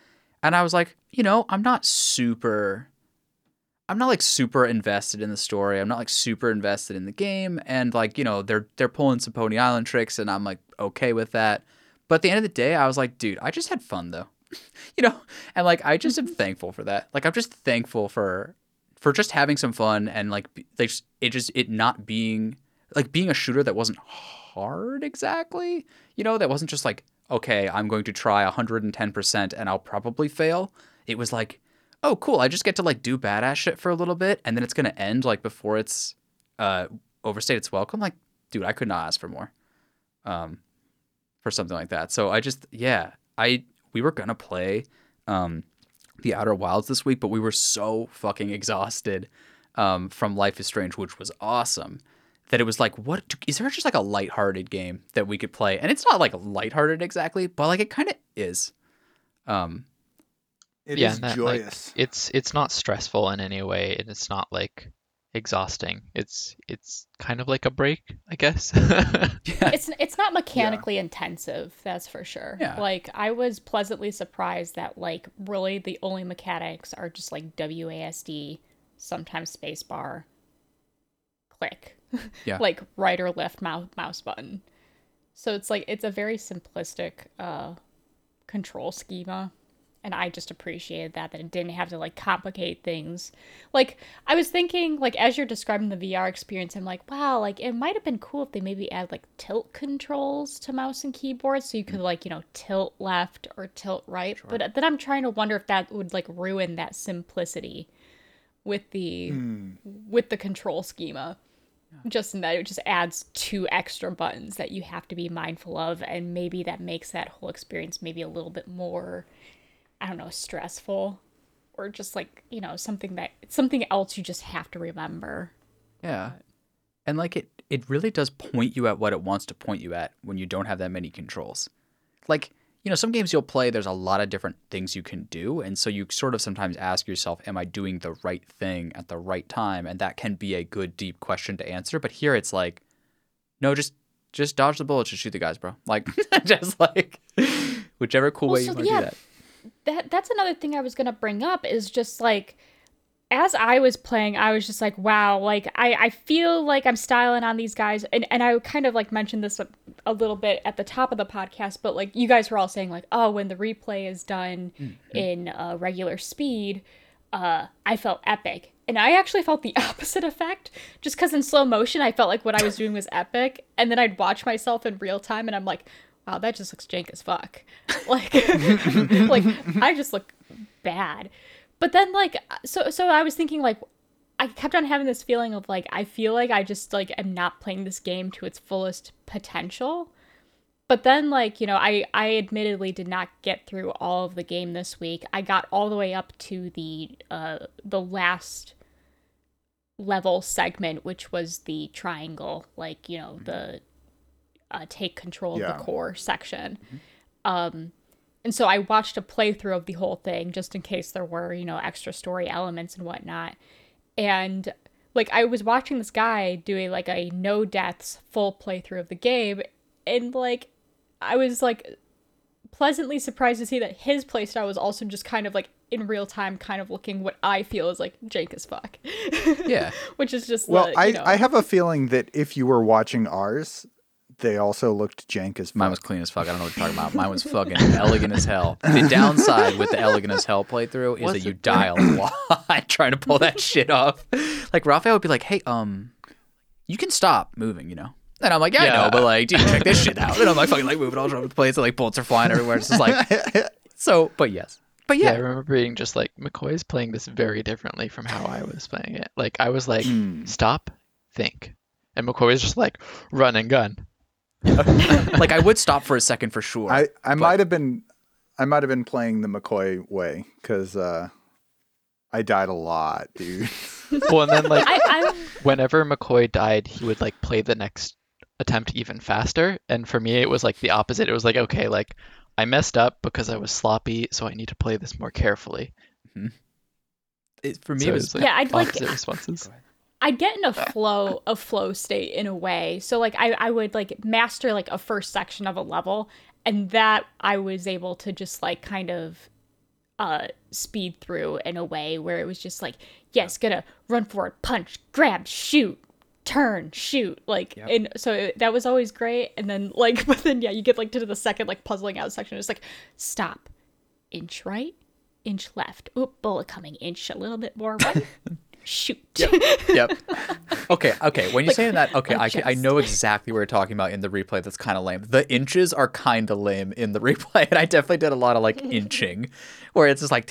and i was like you know i'm not super I'm not like super invested in the story. I'm not like super invested in the game, and like you know they're they're pulling some Pony Island tricks, and I'm like okay with that. But at the end of the day, I was like, dude, I just had fun though, you know, and like I just am thankful for that. Like I'm just thankful for for just having some fun and like like just- it just it not being like being a shooter that wasn't hard exactly, you know, that wasn't just like okay, I'm going to try 110% and I'll probably fail. It was like oh cool i just get to like do badass shit for a little bit and then it's gonna end like before it's uh overstayed its welcome like dude i could not ask for more um for something like that so i just yeah i we were gonna play um the outer wilds this week but we were so fucking exhausted um from life is strange which was awesome that it was like what is there just like a lighthearted game that we could play and it's not like lighthearted exactly but like it kind of is um It is yeah, and that, like, joyous. it's it's not stressful in any way, and it's not like exhausting. It's it's kind of like a break, I guess. yeah it's it's not mechanically intensive that's for sure Yeah. like i was pleasantly surprised that like really the only mechanics are just like wasd sometimes spacebar click Yeah. like right or left mouse mouse button so it's like it's a very simplistic uh control schema and i just appreciated that that it didn't have to like complicate things. Like i was thinking like as you're describing the vr experience i'm like wow like it might have been cool if they maybe add like tilt controls to mouse and keyboard so you could like you know tilt left or tilt right. But then i'm trying to wonder if that would like ruin that simplicity with the hmm. with the control schema. Just in that it just adds two extra buttons that you have to be mindful of and maybe that makes that whole experience maybe a little bit more i don't know stressful or just like you know something that something else you just have to remember Yeah. And like it it really does point you at what it wants to point you at when you don't have that many controls. Like, you know, some games you'll play there's a lot of different things you can do and so you sort of sometimes ask yourself am I doing the right thing at the right time and that can be a good deep question to answer, but here it's like no, just just dodge the bullets and shoot the guys, bro. Like just like whichever cool Well, way you want to yeah, do that. That that's another thing I was gonna bring up is just like as I was playing, I was just like, wow, like I, I feel like I'm styling on these guys and, and I kind of like mentioned this a, a little bit at the top of the podcast, but like you guys were all saying like, oh, when the replay is done in uh, regular speed, uh, I felt epic. And I actually felt the opposite effect just because in slow motion, I felt like what I was doing was epic. And then I'd watch myself in real time and I'm like, wow, that just looks jank as fuck. Like, like I just look bad. But then like, so, so I was thinking like, I kept on having this feeling of like, I feel like I just like am not playing this game to its fullest potential. But then like, you know, I I admittedly did not get through all of the game this week. I got all the way up to the uh the last level segment which was the triangle, like, you know, the uh take control of the core section. Um And so I watched a playthrough of the whole thing just in case there were, you know, extra story elements and whatnot. And like I was watching this guy doing like a no deaths full playthrough of the game and like I was like pleasantly surprised to see that his playstyle was also just kind of like in real time kind of looking what I feel is like jank as fuck. Yeah. Which is just Well, the, I, know, I have a feeling that if you were watching ours, they also looked jank as fuck. Mine was clean as fuck. I don't know what you're talking about. Mine was fucking elegant as hell. The downside with the elegant as hell playthrough is Was that you it? die a lot trying to pull that shit off. Like Raphael would be like, "Hey, um, you can stop moving," you know. And I'm like, yeah, I know, but like, dude, check this shit out. And I'm like, fucking like moving all over the place, and like bullets are flying everywhere. It's just like, so, but yes, but Yeah, I remember being just like McCoy's playing this very differently from how I was playing it. Like I was like, Hmm. stop, think, and McCoy was just like, run and gun. like I would stop for a second for sure. I, I but- might have been I might have been playing the McCoy way because uh, I died a lot, dude. Well, and then like I, I whenever McCoy died, he would like play the next attempt even faster. And for me, it was like the opposite. It was like, okay, like I messed up because I was sloppy, so I need to play this more carefully. it, for me, So it was like Yeah, I'd like- opposite responses. I'd get in a flow a flow state in a way. So like I, I would like master like a first section of a level and that I was able to just like kind of uh speed through in a way where it was just like, yes, gonna run forward, punch, grab, shoot, turn, shoot. Like Yep. and so it, that was always great. And then like but then yeah, you get like to the second like puzzling out section, it's like stop, inch right, inch left. Oop, bullet coming, inch a little bit more right. Shoot. yep. Okay, okay. When you're saying that, okay, I, I know exactly what you're talking about in the replay. That's kind of lame. The inches are kind of lame in the replay, and I definitely did a lot of like inching, where it's just like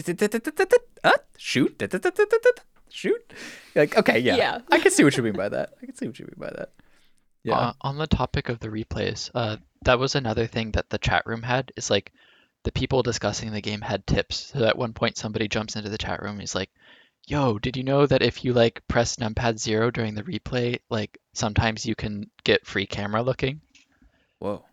uh, shoot, shoot. Like, okay, yeah, Yeah. I can see what you mean by that. I can see what you mean by that. Yeah. Uh, on the topic of the replays, uh, that was another thing that the chat room had. Is like the people discussing the game had tips. So at one point, somebody jumps into the chat room. And he's like, "Yo, did you know that if you like press numpad zero during the replay, like sometimes you can get free camera looking, Whoa,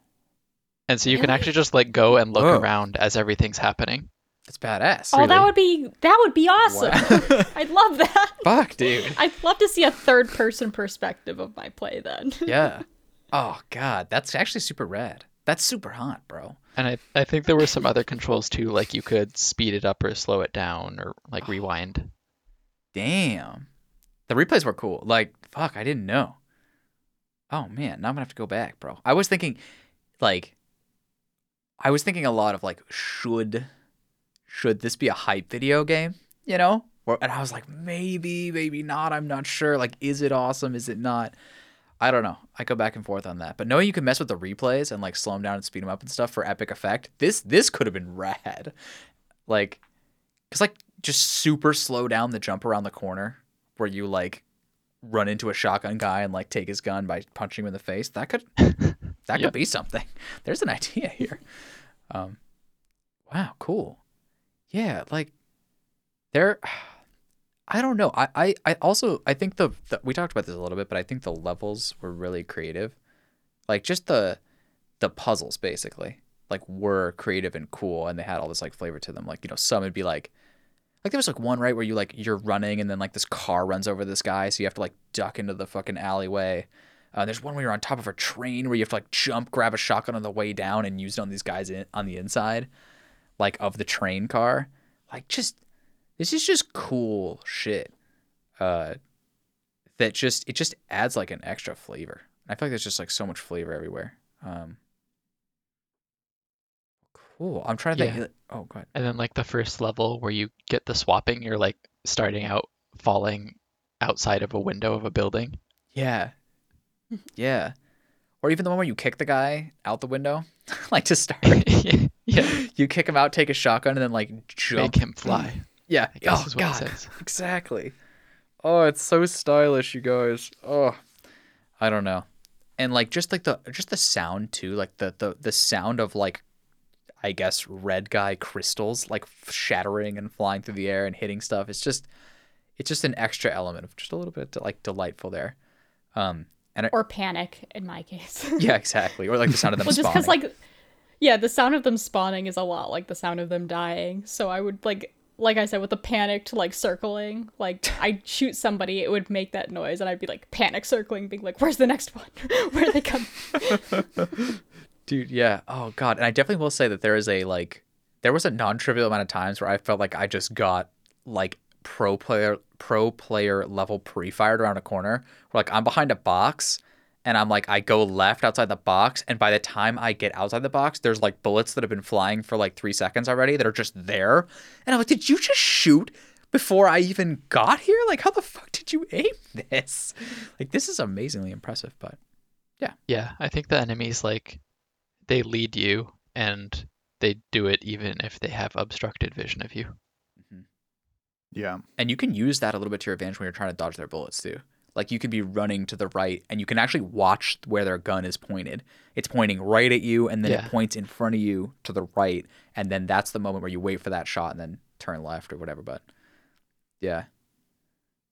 and so you can actually just like go and look Whoa. around as everything's happening." that's badass. Oh, that would be that would be awesome. Wow. I'd love that. Fuck, dude. I'd love to see a third person perspective of my play then. Yeah. Oh god, that's actually super rad. That's super hot, bro. And I, I think there were some other controls too, like you could speed it up or slow it down or like rewind. Damn. The replays were cool. Like, fuck, I didn't know. Oh man, now I'm gonna have to go back, bro. I was thinking, like, I was thinking a lot of like, should, should this be a hype video game? You know? And I was like, maybe, maybe not. I'm not sure. Like, is it awesome? Is it not? I don't know. I go back and forth on that. But knowing you can mess with the replays and like slow them down and speed them up and stuff for epic effect, this this could have been rad. Like, cause like just super slow down the jump around the corner where you like run into a shotgun guy and like take his gun by punching him in the face. That could that Yep. could be something. There's an idea here. Um, wow, cool. Yeah, like there. I don't know. I, I, I also I think the, the we talked about this a little bit, but I think the levels were really creative. Like just the the puzzles basically like were creative and cool and they had all this like flavor to them. Like, you know, some would be like like there was like one right where you like you're running and then like this car runs over this guy, so you have to like duck into the fucking alleyway. Uh, there's one where you're on top of a train where you have to like jump, grab a shotgun on the way down, and use it on these guys in, on the inside, like of the train car. Like just this is just cool shit. Uh, that just it just adds like an extra flavor. I feel like there's just like so much flavor everywhere. Um, cool. I'm trying to think. Oh, god. And then like the first level where you get the swapping, you're like starting out falling outside of a window of a building. Yeah. Yeah. Or even the one where you kick the guy out the window, like to start. yeah, you kick him out, take a shotgun, and then like jump. make him fly. Mm. Yeah. Oh is what it God. Exactly. Oh, it's so stylish, you guys. Oh, I don't know. And like just like the just the sound too, like the the the sound of like I guess red guy crystals like shattering and flying through the air and hitting stuff. It's just it's just an extra element of just a little bit like delightful there. Um and I, or panic in my case. yeah, exactly. Or like the sound of them well, just because like, Yeah, the sound of them spawning is a lot like the sound of them dying. So I would like like I said with the panicked like circling, like I shoot somebody, it would make that noise and I'd be like panic circling, being like, Where's the next one? Where are they come? Dude, yeah. Oh god. And I definitely will say that there is a like there was a non-trivial amount of times where I felt like I just got like pro player pro player level pre-fired around a corner. Where like I'm behind a box and I'm like I go left outside the box and by the time I get outside the box there's like bullets that have been flying for like 3 seconds already that are just there. And I'm like, "Did you just shoot before I even got here? Like how the fuck did you aim this?" Like this is amazingly impressive, but Yeah, Yeah, I think the enemies like they lead you and they do it even if they have obstructed vision of you. Mm-hmm. Yeah. And you can use that a little bit to your advantage when you're trying to dodge their bullets too. Like you could be running to the right and you can actually watch where their gun is pointed. It's pointing right at you and then Yeah. it points in front of you to the right and then that's the moment where you wait for that shot and then turn left or whatever, but yeah.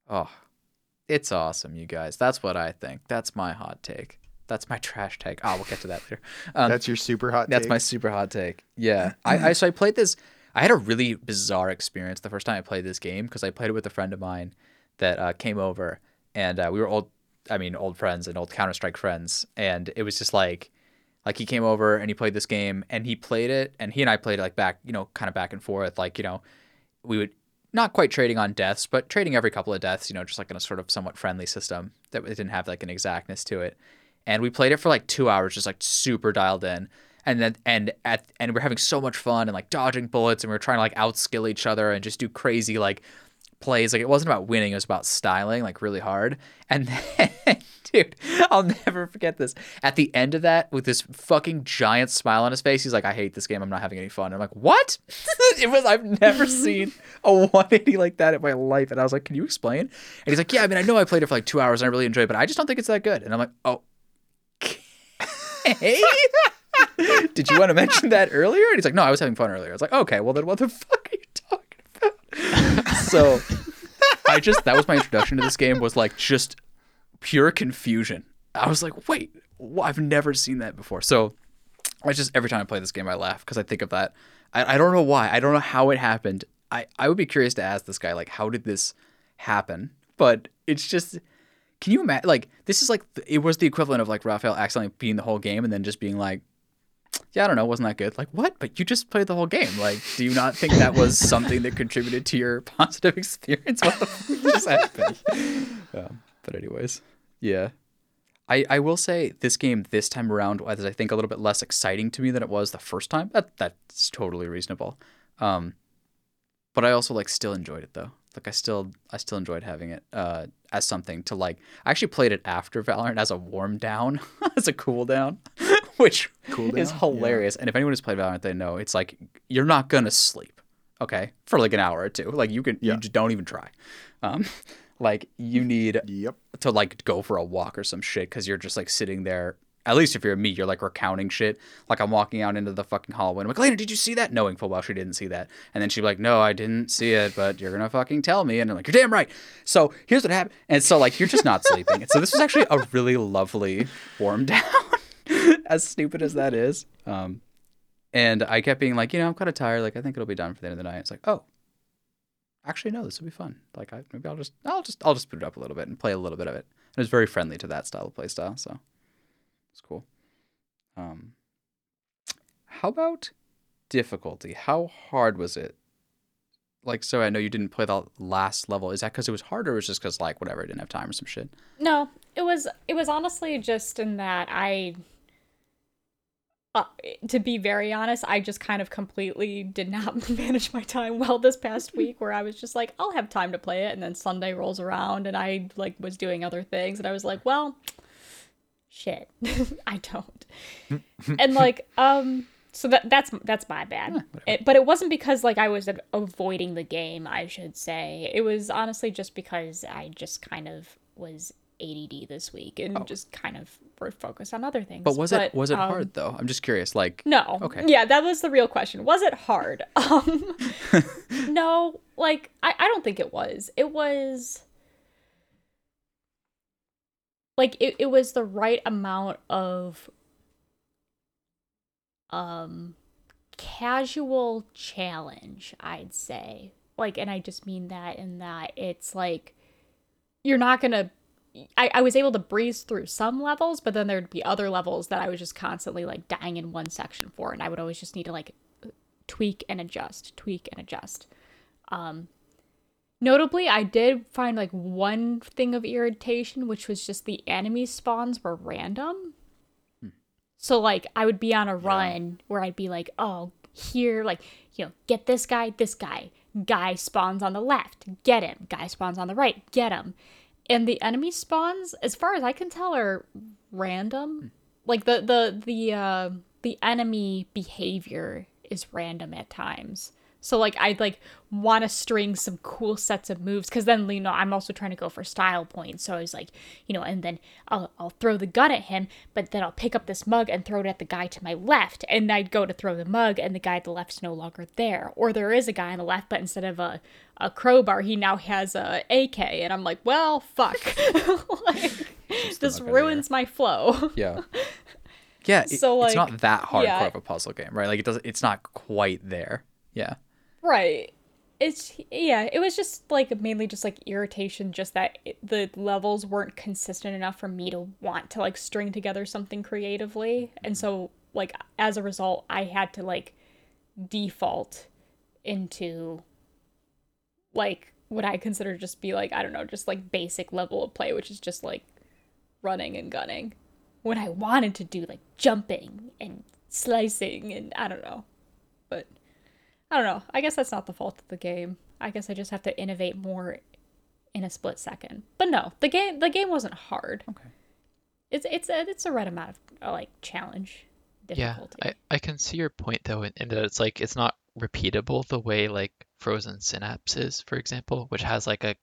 Oh. It's awesome, you guys. That's what I think. That's my hot take. That's my trash take. Oh, we'll get to that later. Um, That's your super hot that's take? my super hot take. Yeah. I, I so I played this I had a really bizarre experience the first time I played this game because I played it with a friend of mine that uh, came over and uh, we were old I mean old friends and old Counter-Strike friends and it was just like like he came over and he played this game and he played it and he and I played it like back, you know, kind of back and forth like, you know, we would not quite trading on deaths, but trading every couple of deaths, you know, just like in a sort of somewhat friendly system that it didn't have like an exactness to it. And we played it for like two hours, just like super dialed in. And then and at and we're having so much fun and like dodging bullets and we are trying to like outskill each other and just do crazy like plays. Like it wasn't about winning, it was about styling like really hard. And then dude, I'll never forget this. At the end of that, with this fucking giant smile on his face, he's like, I hate this game, I'm not having any fun. And I'm like, What? it was I've never seen a 180 like that in my life. And I was like, Can you explain? And he's like, Yeah, I mean I know I played it for like two hours and I really enjoyed it, but I just don't think it's that good. And I'm like, Oh Hey, did you want to mention that earlier? And he's like, no, I was having fun earlier. I was like, okay, well then what the fuck are you talking about? so I just that was my introduction to this game was like just pure confusion. I was like, wait, wh- I've never seen that before. So I just every time I play this game, I laugh because I think of that. I, I don't know why. I don't know how it happened. I I would be curious to ask this guy like, how did this happen? But it's just can you imagine? Like, this is like it was the equivalent of like Raphael accidentally beating the whole game and then just being like, "Yeah, I don't know, wasn't that good?" Like, what? But you just played the whole game. Like, do you not think that was something that contributed to your positive experience? What the fuck just happened? Um, but anyways, yeah. I, I will say this game this time around was I think a little bit less exciting to me than it was the first time. That that's totally reasonable. Um, but I also like still enjoyed it though. Like I still I still enjoyed having it uh, as something to like. I actually played it after Valorant as a warm down, as a cool down, which Cool is down? hilarious. And if anyone has played Valorant, they know it's like you're not gonna sleep, okay, for like an hour or two. Like you can Yeah. you just don't even try. Um, like you need Yep. to like go for a walk or some shit because you're just like sitting there. At least if you're me, you're like recounting shit. Like I'm walking out into the fucking hallway. And I'm like, Lena, did you see that? Knowing full well she didn't see that. And then she'd be like, No, I didn't see it, but you're gonna fucking tell me. And I'm like, You're damn right. So here's what happened. And so like you're just not sleeping. And so this was actually a really lovely warm down. as stupid as that is. Um, and I kept being like, you know, I'm kind of tired. Like I think it'll be done for the end of the night. It's like, oh, actually no, this will be fun. Like I maybe I'll just I'll just I'll just put it up a little bit and play a little bit of it. And it was very friendly to that style of play style, so it's cool. Um, how about difficulty? How hard was it? Like, so I know you didn't play the last level. Is that because it was hard, or was it just because like whatever, I didn't have time or some shit? No, it was it was honestly just in that I uh, to be very honest, I just kind of completely did not manage my time well this past week where I was just like, I'll have time to play it and then Sunday rolls around and I like was doing other things and I was like, well, shit. I don't. and like um so that that's that's my bad. It- but it wasn't because like I was avoiding the game, I should say. It was honestly just because I just kind of was ADD this week and just kind of were focused on other things. Oh. But was it was it um, hard though? I'm just curious. Like, No. Okay. Yeah, that was the real question. Was it hard? Um No, like I, I don't think it was. It was like it, it was the right amount of um casual challenge, I'd say. Like and I just mean that in that it's like you're not to I, I was able to breeze through some levels, but then there'd be other levels that I was just constantly like dying in one section for, and I would always just need to like tweak and adjust, tweak and adjust. Um, notably, I did find like one thing of irritation, which was just the enemy spawns were random. So like I would be on a run where I'd be like, oh, here, like, you know, get this guy, this guy. Guy spawns on the left, get him. Guy spawns on the right, get him. And the enemy spawns, as far as I can tell, are random. Like the the the uh the enemy behavior is random at times. So like I'd like want to string some cool sets of moves because then you know I'm also trying to go for style points. So I was like, you know, and then I'll I'll throw the gun at him, but then I'll pick up this mug and throw it at the guy to my left, and I'd go to throw the mug, and the guy at the left's no longer there, or there is a guy on the left, but instead of a a crowbar, he now has a AK, and I'm like, well, fuck, like, this mug out of ruins my flow. Yeah. Yeah, it- So, it's not that hardcore yeah. of a puzzle game, right? Like it doesn't it's not quite there. Yeah. Right. It's yeah, it was just like mainly just like irritation just that it, the levels weren't consistent enough for me to want to like string together something creatively. And mm-hmm. so like as a result, I had to like default into like what I consider just be like I don't know, just like basic level of play, which is just like running and gunning. When I wanted to do like jumping and slicing and I don't know. But I don't know. I guess that's not the fault of the game. I guess I just have to innovate more in a split second. But no, the game the game wasn't hard. Okay. It's it's a, it's a right amount of uh, like challenge Yeah, difficulty. I, I can see your point though in, in that it's like it's not repeatable the way like Frozen Synapse is, for example, which has like a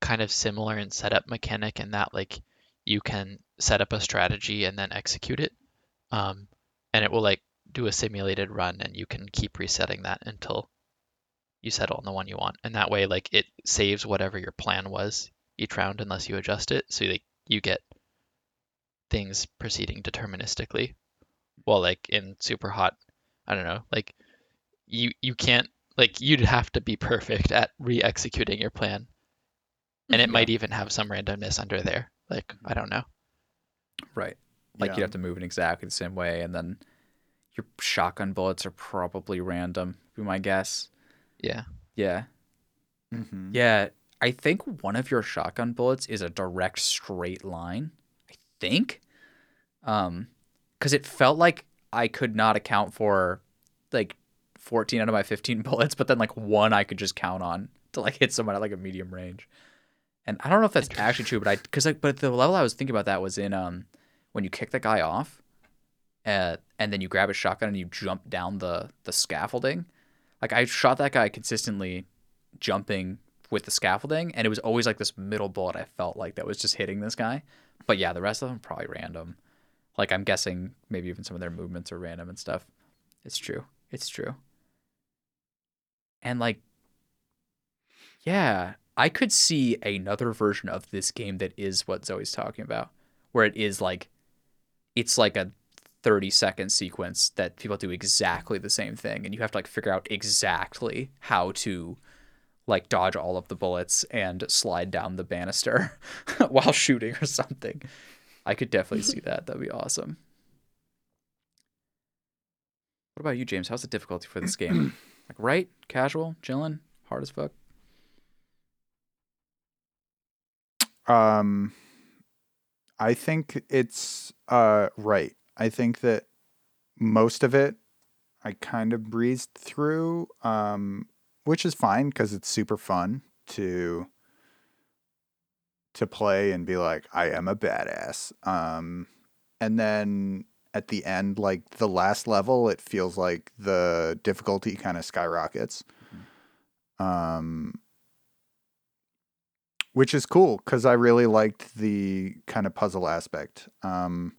kind of similar in setup mechanic in that like you can set up a strategy and then execute it. Um, and it will like do a simulated run and you can keep resetting that until you settle on the one you want. And that way like it saves whatever your plan was each round unless you adjust it. So like you get things proceeding deterministically. Well, like in super hot, I don't know, like you you can't like you'd have to be perfect at re-executing your plan. And it mm-hmm. might even have some randomness under there. Like, mm-hmm. I don't know. Right. Like Yeah. you'd have to move in exactly the same way and then your shotgun bullets are probably random, be my guess. Yeah. Yeah. Mm-hmm. Yeah, I think one of your shotgun bullets is a direct straight line. I think, um, because it felt like I could not account for like fourteen out of my fifteen bullets, but then like one I could just count on to like hit someone at like a medium range. And I don't know if that's actually true, but I because like but the level I was thinking about that was in um when you kick the guy off, uh, and then you grab a shotgun and you jump down the the scaffolding. Like I shot that guy consistently jumping with the scaffolding, and it was always like this middle bullet I felt like that was just hitting this guy. But yeah, the rest of them probably random. Like I'm guessing maybe even some of their movements are random and stuff. It's true. It's true. And like yeah, I could see another version of this game that is what Zoe's talking about, where it is like it's like a 30 second sequence that people do exactly the same thing and you have to like figure out exactly how to like dodge all of the bullets and slide down the banister while shooting or something. I could definitely see that. That'd be awesome. What about you, James? How's the difficulty for this game? Like right, casual, chilling, hard as fuck. Um, I think it's uh right. I think that most of it I kind of breezed through, um, which is fine because it's super fun to to play and be like, I am a badass. Um, and then at the end, like the last level, it feels like the difficulty kind of skyrockets. Um, which is cool because I really liked the kind of puzzle aspect. Um,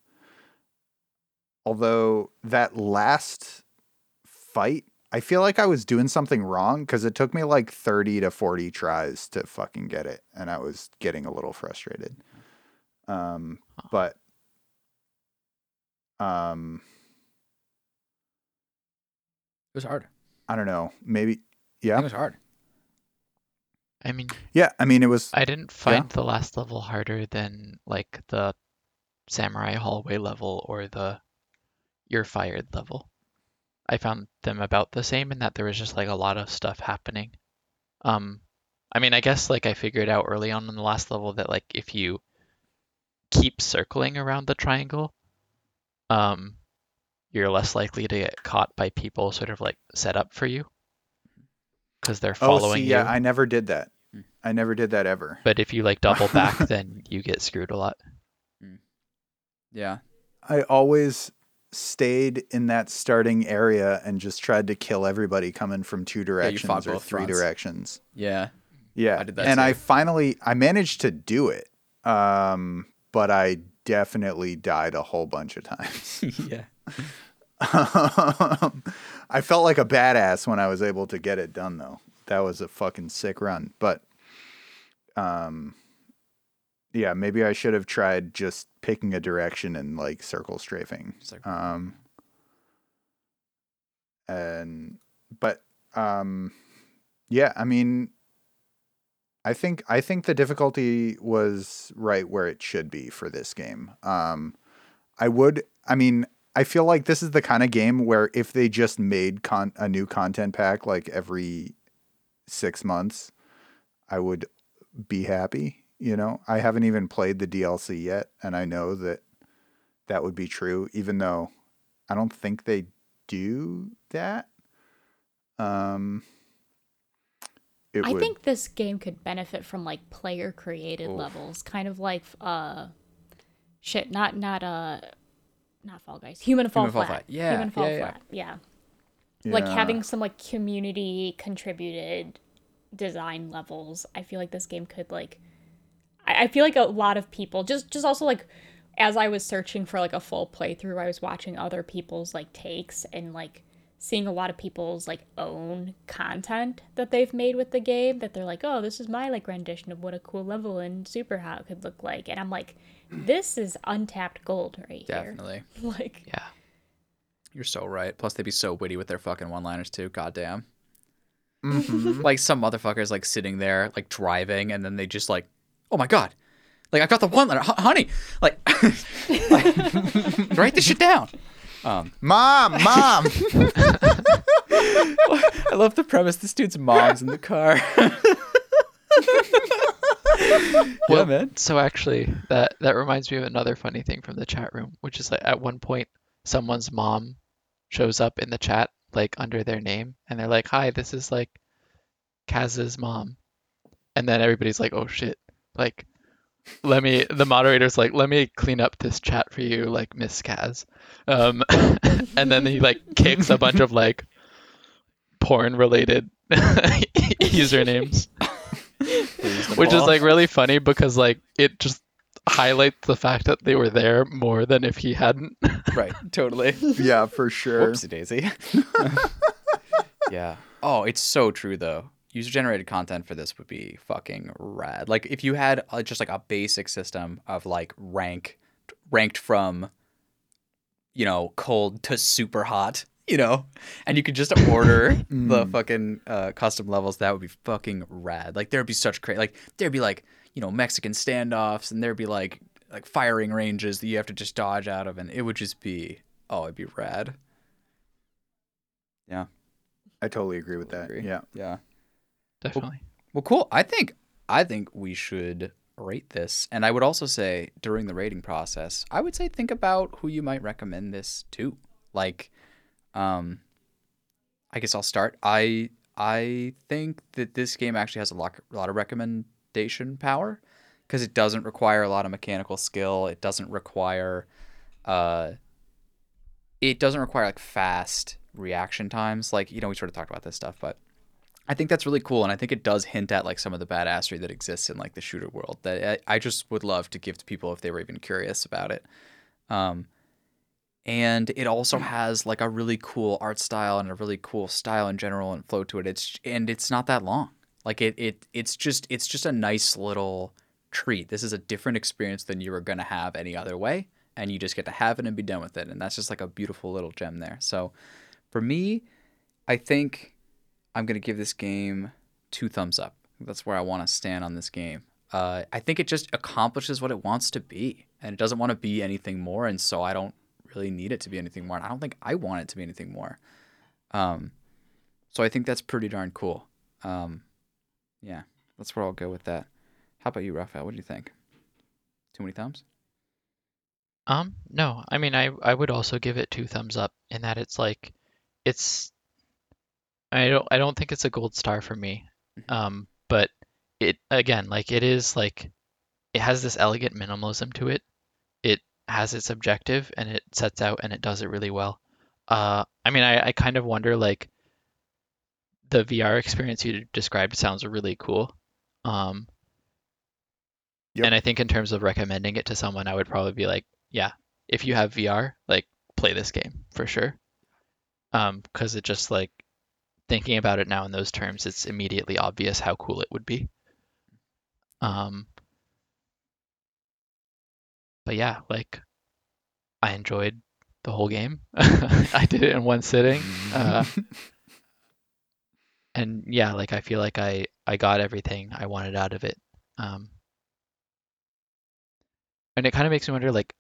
although that last fight, I feel like I was doing something wrong because it took me like 30 to 40 tries to fucking get it. And I was getting a little frustrated. Um, but, um, it was hard. I don't know. Maybe yeah. it was hard. I mean, Yeah, I mean it was I didn't find the last level harder than like the samurai hallway level or the you're fired level. I found them about the same in that there was just like a lot of stuff happening. Um, I mean, I guess like I figured out early on in the last level that like if you keep circling around the triangle, um, you're less likely to get caught by people sort of like set up for you because they're following Oh, following see, you. yeah, I never did that. Hmm. I never did that ever. But if you like double back, then you get screwed a lot. Yeah. I always stayed in that starting area and just tried to kill everybody coming from two directions fought or three fronts. directions. Yeah. Yeah, I did that and too. I finally I managed to do it, um, but I definitely died a whole bunch of times. yeah. I felt like a badass when I was able to get it done, though. That was a fucking sick run. But, um, yeah, maybe I should have tried just picking a direction and like circle strafing. Like- Um, and but um, yeah, I mean, I think I think the difficulty was right where it should be for this game. Um, I would, I mean, I feel like this is the kind of game where if they just made con- a new content pack like every six months, I would be happy. You know, I haven't even played the DLC yet, and I know that that would be true, even though I don't think they do that. Um, it I would, think this game could benefit from like player created Oof. levels, kind of like uh shit, not not uh not Fall Guys. Human Fall Human Fall Flat. Flat. Yeah, Human Fall yeah, yeah. Flat. Yeah. Like having some like community contributed design levels. I feel like this game could like I, I feel like a lot of people just just also like as I was searching for like a full playthrough, I was watching other people's like takes and like seeing a lot of people's like own content that they've made with the game that they're like, oh, this is my like rendition of what a cool level in Super Hot could look like. And I'm like, this is untapped gold right here. Definitely. Like Yeah. You're so right. Plus, they'd be so witty with their fucking one-liners too. Goddamn. Mhm. Like some motherfuckers like sitting there like driving, and then they just like, oh my god, like I got the one letter, H- honey, like, like, write this shit down. Um, Mom, mom. I love the premise. This dude's mom's in the car. yeah, Well, man. So actually, that that reminds me of another funny thing from the chat room, which is like at one point, someone's mom shows up in the chat like under their name, and they're like, "Hi, this is like Kaz's mom," and then everybody's like, "Oh shit!" Like, let me. The moderator's like, "Let me clean up this chat for you, like Miss Kaz," um, and then he like kicks a bunch of like porn related usernames which is like really funny because like it just highlights the fact that they were there more than if he hadn't. right, totally. yeah, for sure. Whoopsie daisy. yeah. Oh, it's so true though. User generated content for this would be fucking rad. Like if you had uh, just like a basic system of like rank ranked from you know, cold to super hot, you know, and you could just order the fucking uh, custom levels, that would be fucking rad. Like there'd be such great like there'd be like, you know, Mexican standoffs and there'd be like like firing ranges that you have to just dodge out of and it would just be oh, it'd be rad. Yeah. I totally agree with that. Agree. Yeah. Yeah. Definitely. Well, cool. I think I think we should rate this, and I would also say during the rating process, I would say think about who you might recommend this to. Like, um, I guess I'll start. I I think that this game actually has a lot a lot of recommendation power because it doesn't require a lot of mechanical skill. It doesn't require, uh, it doesn't require like fast reaction times. Like you know, we sort of talked about this stuff, but I think that's really cool, and I think it does hint at like some of the badassery that exists in like the shooter world that I, I just would love to give to people if they were even curious about it. Um, and it also has like a really cool art style and a really cool style in general and flow to it. It's and it's not that long. Like it it it's just it's just a nice little treat. This is a different experience than you were gonna have any other way, and you just get to have it and be done with it. And that's just like a beautiful little gem there. So for me, I think I'm gonna give this game two thumbs up. That's where I want to stand on this game. Uh, I think it just accomplishes what it wants to be, and it doesn't want to be anything more. And so I don't really need it to be anything more. And I don't think I want it to be anything more. Um, so I think that's pretty darn cool. Um, yeah, that's where I'll go with that. How about you, Raphael? What do you think? Too many thumbs? Um, no, I mean, I I would also give it two thumbs up in that it's like, it's, I don't I don't think it's a gold star for me. Mhm. Um, but it again, like it is like, it has this elegant minimalism to it. It has its objective and it sets out and it does it really well. Uh, I mean, I I kind of wonder like, the VR experience you described sounds really cool. Um, Yep. and I think in terms of recommending it to someone, I would probably be like, yeah, if you have VR, like play this game for sure. Um, because it just like thinking about it now in those terms, it's immediately obvious how cool it would be. Um, but yeah, like I enjoyed the whole game. I did it in one sitting. Uh, and yeah, like I feel like I I got everything I wanted out of it. Um, and it kind of makes me wonder, like,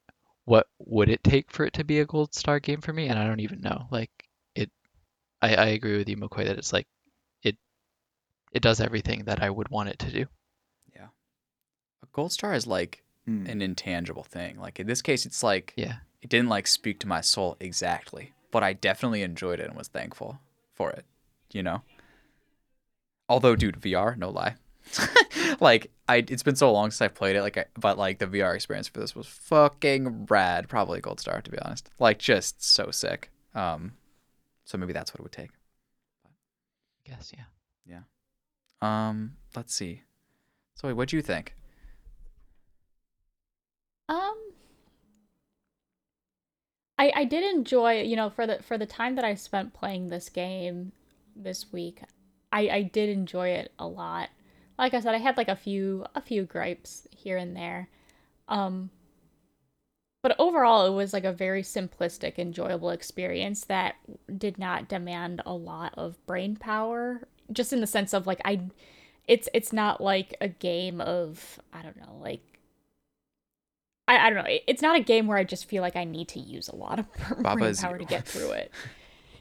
what would it take for it to be a gold star game for me? And I don't even know. Like, I I agree with you, McCoy, that it's like, it, it does everything that I would want it to do. Yeah. A gold star is like Hmm. an intangible thing. Like in this case, it's like Yeah. it didn't like speak to my soul exactly, but I definitely enjoyed it and was thankful for it. You know. Although, dude, VR, no lie. like I, it's been so long since I played it. Like, I, but like the VR experience for this was fucking rad. Probably gold star to be honest. Like, just so sick. Um, so maybe that's what it would take. I guess, yeah. Yeah. Um, let's see. So what do you think? Um I I did enjoy, you know, for the for the time that I spent playing this game this week, I I did enjoy it a lot. Like I said, I had like a few a few gripes here and there. Um but overall it was like a very simplistic, enjoyable experience that did not demand a lot of brain power, just in the sense of like I it's it's not like a game of I don't know, like I, I don't know. It's not a game where I just feel like I need to use a lot of brain Baba is power you. to get through it.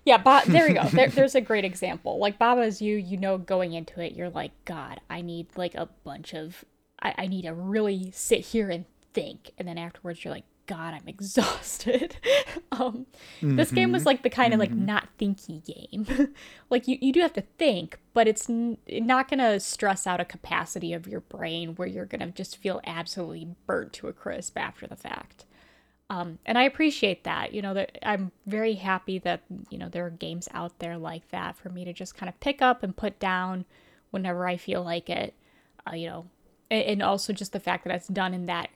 Yeah, ba- there we go. There, there's a great example. Like Baba is you, you know, going into it, you're like, God, I need like a bunch of, I, I need to really sit here and think, and then afterwards you're like, God, I'm exhausted. um, this game was like the kind of like not thinky game. like you, you do have to think, but it's n- not gonna stress out a capacity of your brain where you're gonna just feel absolutely burnt to a crisp after the fact. Um, and I appreciate that. You know, that I'm very happy that you know there are games out there like that for me to just kind of pick up and put down whenever I feel like it. Uh, you know, and, and also just the fact that it's done in that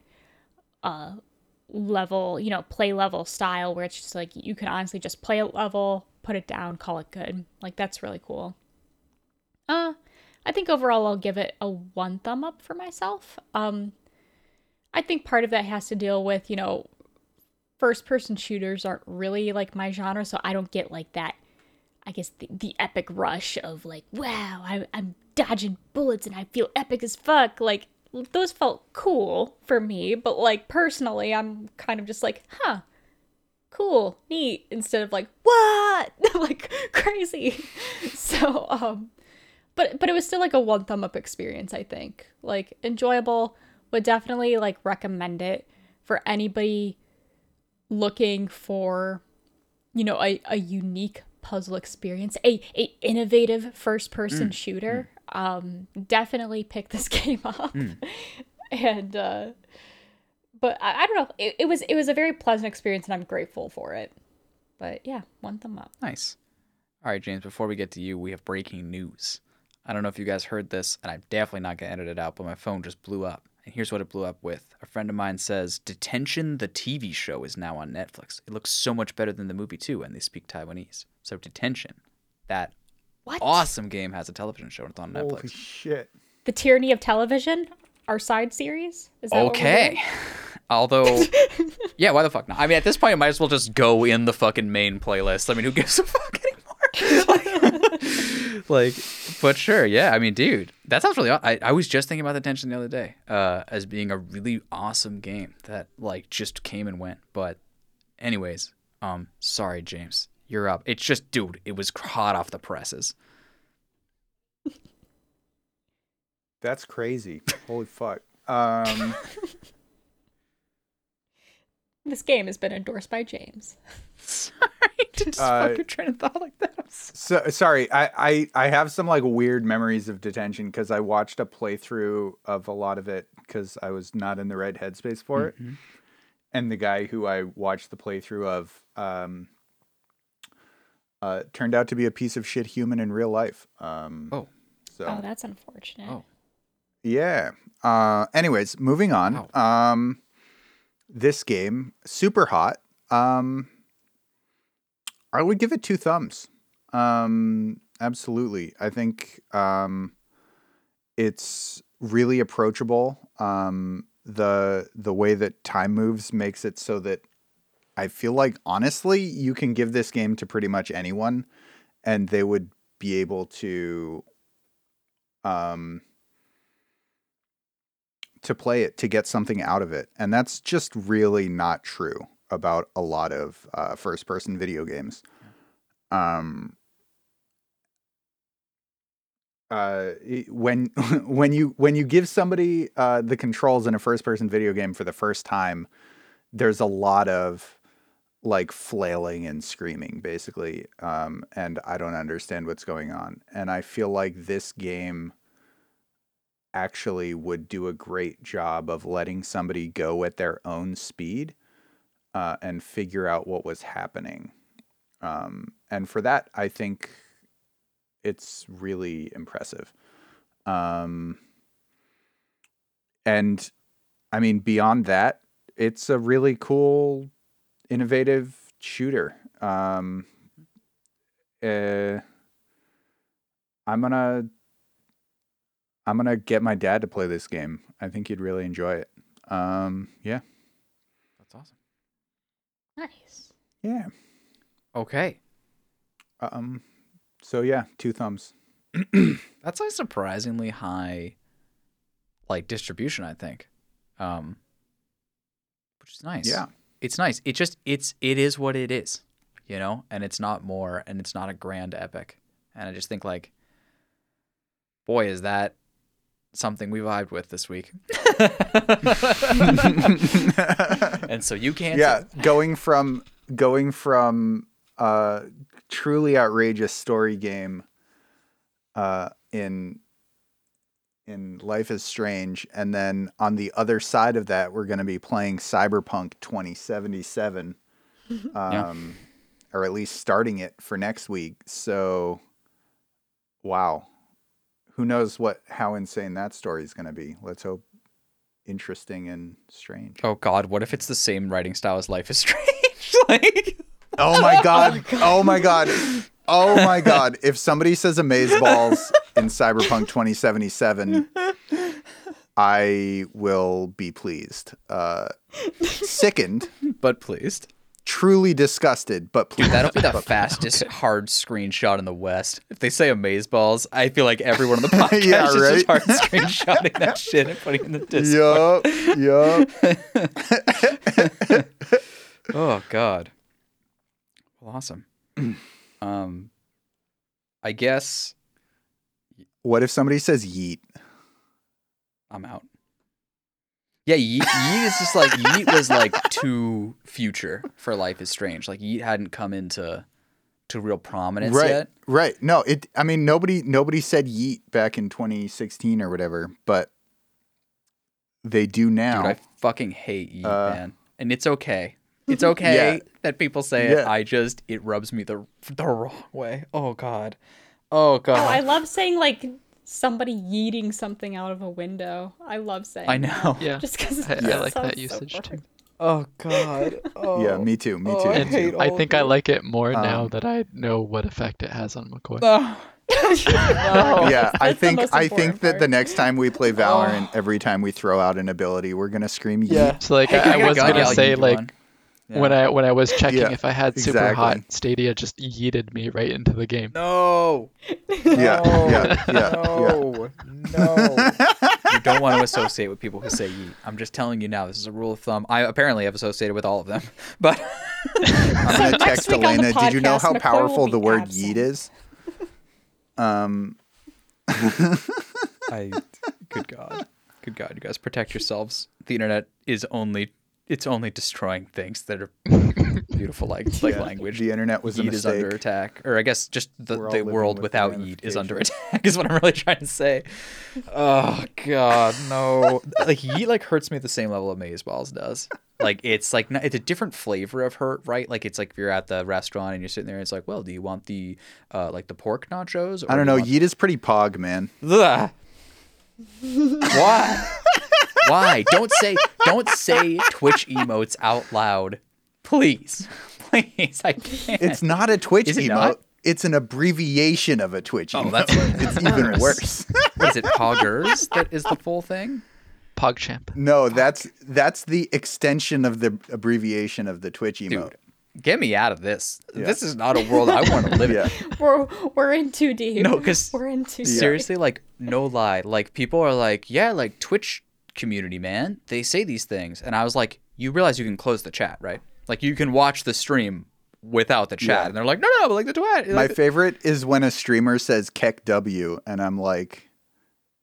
uh level, you know, play level style where it's just like you can honestly just play a level, put it down, call it good. Like that's really cool. Uh, I think overall I'll give it a one thumb up for myself. Um, I think part of that has to deal with, you know, first person shooters aren't really like my genre, so I don't get like that, I guess, the, the epic rush of like, wow, I, I'm dodging bullets and I feel epic as fuck. Like, those felt cool for me, but like personally, I'm kind of just like, huh, cool, neat, instead of like, what? like crazy. So, um, but but it was still like a one thumb up experience, I think. Like enjoyable, would definitely like recommend it for anybody looking for you know a, a unique puzzle experience a, a innovative first person shooter um definitely pick this game up and uh but I, I don't know it, it was it was a very pleasant experience and i'm grateful for it but yeah one thumb up Nice. All right, James, before we get to you, we have breaking news. I don't know if you guys heard this, and I'm definitely not to edit it out, but my phone just blew up. And here's what it blew up with. A friend of mine says, Detention, the TV show, is now on Netflix. It looks so much better than the movie, too, and they speak Taiwanese. So, Detention, that what awesome game, has a television show and it's on Holy Netflix. shit. the tyranny of television our side series is that Okay. Although, yeah, why the fuck not? I mean, at this point, I might as well just go in the fucking main playlist. I mean, who gives a fuck anymore? like, but sure, yeah. I mean, dude, that sounds really. aw- I I was just thinking about Detention the other day, uh, as being a really awesome game that like just came and went. But, anyways, um, sorry, James, you're up. It's just, dude, it was hot off the presses. That's crazy. Holy fuck. Um, This game has been endorsed by James. sorry to just Uh, fuck your train of thought like that. I'm so- so sorry. I, I I have some like weird memories of detention because I watched a playthrough of a lot of it because I was not in the right headspace for it, and the guy who I watched the playthrough of um uh turned out to be a piece of shit human in real life. Um, Oh. so Oh, that's unfortunate. Oh. Yeah. Uh anyways, moving on. Um this game, super hot. Um I would give it two thumbs. Um absolutely. I think um it's really approachable. Um the the way that time moves makes it so that I feel like honestly you can give this game to pretty much anyone and they would be able to um to play it to get something out of it. And that's just really not true about a lot of uh, first person video games. Um uh when when you when you give somebody uh the controls in a first person video game for the first time there's a lot of like flailing and screaming basically um and i don't understand what's going on and i feel like this game actually would do a great job of letting somebody go at their own speed uh, and figure out what was happening. Um, and for that, I think it's really impressive. Um, and I mean, beyond that, it's a really cool, innovative shooter. Um, uh, I'm gonna I'm gonna get my dad to play this game. I think he'd really enjoy it. Um, yeah, That's awesome. Nice. yeah. Okay, Um, so yeah, two thumbs. that's a surprisingly high, like distribution. I think, um, which is nice. Yeah. It's nice. It just it's it is what it is, you know, and it's not more, and it's not a grand epic. And I just think like, boy, is that something we vibed with this week. and so you can't. yeah, going from going from uh truly outrageous story game uh in in Life is Strange and then on the other side of that we're going to be playing Cyberpunk 2077 um or at least starting it for next week. So wow. Who knows what how insane that story is going to be. Let's hope interesting and strange. Oh God, what if it's the same writing style as Life is Strange? like, Oh my god. Oh my god. Oh my god. If somebody says Amazeballs in Cyberpunk 2077, I will be pleased. Uh, sickened, but pleased. truly disgusted, but pleased. That'll be the fastest hard screenshot in the West. If they say Amazeballs, I feel like everyone on the podcast Yeah, is just right? hard screenshotting that shit and putting it in the Discord. Yup, yup. Oh God. Well, awesome. um, I guess What if somebody says yeet? I'm out. Yeah, Yeet, Yeet is just like Yeet was like too future for Life is Strange. Like Yeet hadn't come into to real prominence Right, yet. right. No, it. I mean, nobody, nobody said yeet back in 2016 or whatever, but they do now. Dude, I fucking hate Yeet, Uh, man. And it's okay. It's okay Yeah. that people say it. I just it rubs me the the wrong way. Oh God. Oh God. Oh, I love saying like somebody yeeting something out of a window. I love saying. I that, know. Yeah, Just because I, I like that usage too. Oh God. Oh. yeah, me too. Me Oh, too. I And hate I all think of I like it more now Um, that I know what effect it has on McCoy. No. No. yeah, I That's think I important think that the next time we play Valorant, every time we throw out an ability, we're gonna scream yeet. Yeah. So like Hey, I I, was gonna Yeah, I'll say yeet like one. When I when I was checking Yeah, if I had super exactly. hot, Stadia just yeeted me right into the game. No. Yeah, No. yeah, yeah, yeah. No. No. you don't want to associate with people who say yeet. I'm just telling you now. This is a rule of thumb. I apparently have associated with all of them, but I'm gonna next text week on the Elena. Did you know how McCoy powerful the word absent. yeet is? Um, I, good God, good God, you guys protect yourselves. The internet is only, it's only destroying things that are beautiful, like like yeah, language. The internet was a Yeet is under attack, or I guess just the, the world with without yeet is under attack. Is what I'm really trying to say. Oh God, no! like yeet like hurts me at the same level of maze balls does. Like it's like it's a different flavor of hurt, right? Like it's like if you're at the restaurant and you're sitting there, and it's like, well, do you want the uh, like the pork nachos? Or I don't do know. want Yeet is pretty pog, man. Why? Why? Don't say don't say Twitch emotes out loud. Please. Please. I can't. It's not a Twitch Is it emote. not? It's an abbreviation of a Twitch emote. Oh, emote. that's- it's even worse. Is it, Poggers that is the full thing? PogChamp. No, that's that's the extension of the abbreviation of the Twitch emote. Dude. Get me out of this. Yeah. This is not a world I want to live Yeah. in. We're we're in too deep. No, 'cause we're in too deep. Seriously, like no lie. Like people are like, yeah, like Twitch community, man. They say these things, and I was like, you realize you can close the chat, right? Like you can watch the stream without the chat, Yeah. and they're like, no, no, but like the twat. My favorite is when a streamer says "KEKW" and I'm like,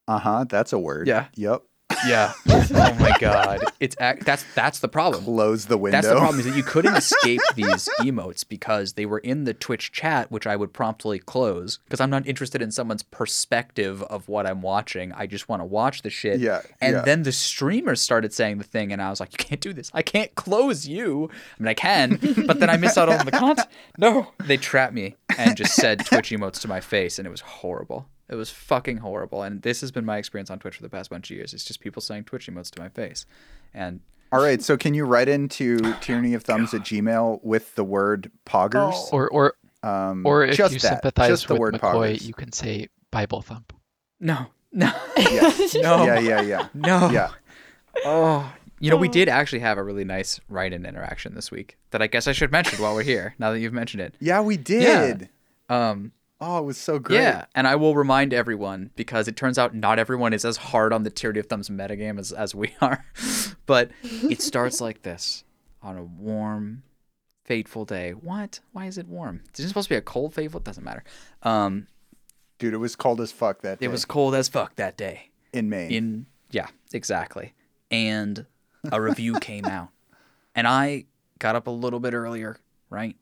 "Uh huh, that's a word." Yeah. Yep. Yeah. oh my god. It's ac- that's that's the problem. Close the window. That's the problem is that you couldn't escape these emotes because they were in the Twitch chat, which I would promptly close because I'm not interested in someone's perspective of what I'm watching. I just want to watch the shit. Yeah, And yeah. then the streamers started saying the thing, and I was like, "You can't do this. I can't close you. I mean, I can, but then I miss out on the content." No, they trapped me and just said Twitch emotes to my face, and it was horrible. It was fucking horrible. And this has been my experience on Twitch for the past bunch of years. It's just people saying Twitch emotes to my face, and All right, so can you write into tyranny of thumbs at Gmail with the word poggers? Oh. Or or Um, or if just you that, sympathize just the with word McCoy, poggers. you can say Bible thump. no, no, Yeah. no, yeah, yeah, yeah, no. yeah. Oh, you know, we did actually have a really nice write-in interaction this week that I guess I should mention while we're here. Now that you've mentioned it, Yeah, we did. Yeah. um, Oh, it was so great. yeah, and I will remind everyone because it turns out not everyone is as hard on the Tyranny of Thumbs metagame as as we are, but it starts like this on a warm, fateful day. What? Why is it warm? Is it supposed to be a cold, fateful? It doesn't matter. Um, Dude, it was cold as fuck that day it was cold as fuck that day. in Maine. in yeah exactly and a review came out and i got up a little bit earlier right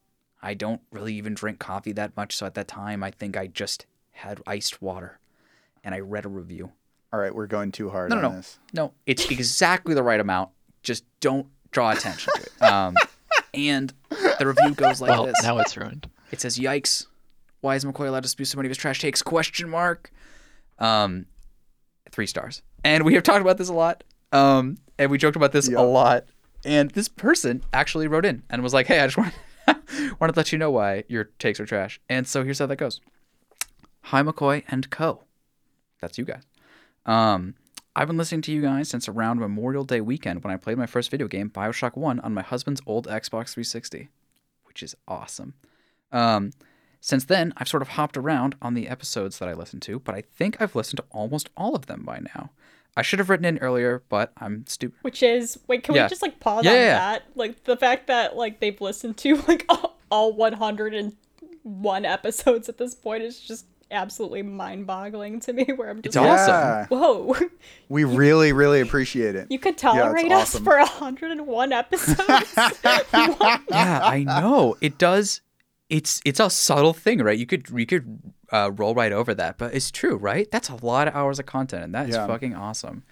i don't really even drink coffee that much so at that time i think i just had iced water and i read a review All right, we're going too hard no on no no this. no it's exactly the right amount just don't draw attention to it um and the review goes like well, this now it's ruined. it says, "Yikes! Why is McCoy allowed to spew so many of his trash takes?" Question mark. Um, three stars. And we have talked about this a lot. Um, and we joked about this Yeah. a lot. And this person actually wrote in and was like, "Hey, I just want wanted to let you know why your takes are trash." And so here's how that goes. Hi, McCoy and Co. That's you guys. Um, I've been listening to you guys since around Memorial Day weekend when I played my first video game, Bioshock 1, on my husband's old Xbox 360, which is awesome. Um, since then, I've sort of hopped around on the episodes that I listen to, but I think I've listened to almost all of them by now. I should have written in earlier, but I'm stupid. Which is wait, can Yeah. we just like pause Yeah, on yeah, yeah. that? Like the fact that like they've listened to like all, all 101 episodes at this point is just absolutely mind-boggling to me. Where I'm just It's like, awesome. Whoa, we really, really appreciate it. you could tolerate us awesome. for 101 episodes. Yeah, I know. It does. It's it's a subtle thing, right? You could you could uh, roll right over that, but it's true, right? That's a lot of hours of content, and that is Yeah. fucking awesome.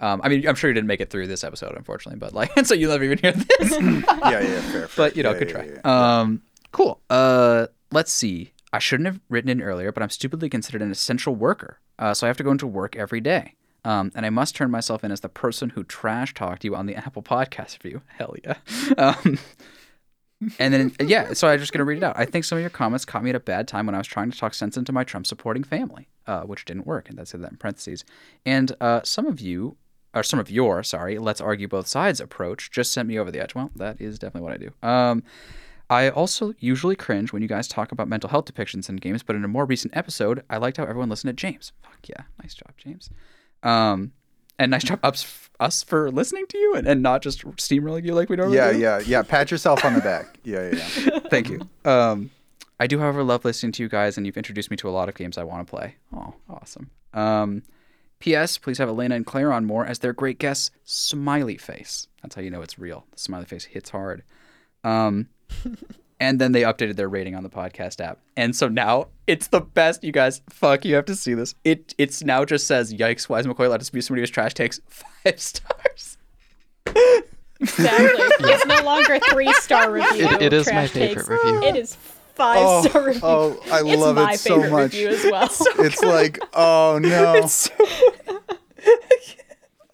Um, I mean, I'm sure you didn't make it through this episode, unfortunately, but like, and so you'll never even hear this. yeah, yeah, fair. fair. but you know, Yeah, good yeah, try. yeah, yeah. Um, cool. Uh, let's see. I shouldn't have written in earlier, but I'm stupidly considered an essential worker, uh, so I have to go into work every day. Um, and I must turn myself in as the person who trash talked you on the Apple Podcast review. Hell yeah. And then yeah, so I'm just gonna read it out. I think some of your comments caught me at a bad time when I was trying to talk sense into my Trump supporting family, uh, which didn't work, and that's that in parentheses. And uh, some of you, or some of your, sorry, let's argue both sides approach just sent me over the edge. Well, that is definitely what I do. Um, I also usually cringe when you guys talk about mental health depictions in games, but in a more recent episode, I liked how everyone listened to James. Fuck yeah, nice job, James. Um, and nice job us, us for listening to you and, and not just steamrolling you like we normally Yeah, do. Yeah, yeah, yeah. Pat yourself on the back. Yeah, yeah, yeah. Thank you. Um, I do, however, love listening to you guys, and you've introduced me to a lot of games I want to play. Oh, awesome. Um, P.S. Please have Elena and Claire on more as their great guests. Smiley face. That's how you know it's real. The smiley face hits hard. Um, and then they updated their rating on the podcast app, and so now it's the best. You guys, fuck, you have to see this. It it's now just says, "Yikes! Why is McCoy allowed to spew somebody his trash takes?" Five stars. Exactly. it's no longer three star review. It- it is my favorite Takes. review. It is five star oh, review. oh, I it's love my it so favorite much. review as well. It's like, oh no.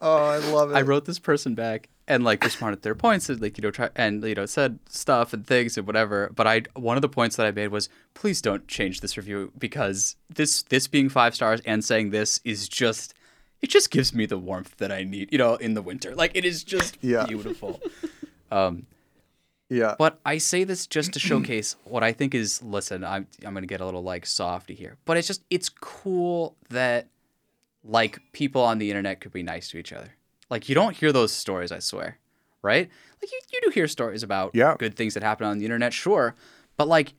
Oh, I love it. I wrote this person back and like responded to their points and like you know try and you know said stuff and things and whatever. But I one of the points that I made was please don't change this review because this this being five stars and saying this is just it just gives me the warmth that I need you know in the winter. Like it is just Yeah. beautiful. Um, yeah. but I say this just to showcase what I think is. Listen, I'm I'm gonna get a little like softy here, but it's just it's cool that like people on the internet could be nice to each other. Like you don't hear those stories, I swear, right? Like you, you do hear stories about Yeah. good things that happen on the internet, sure, but like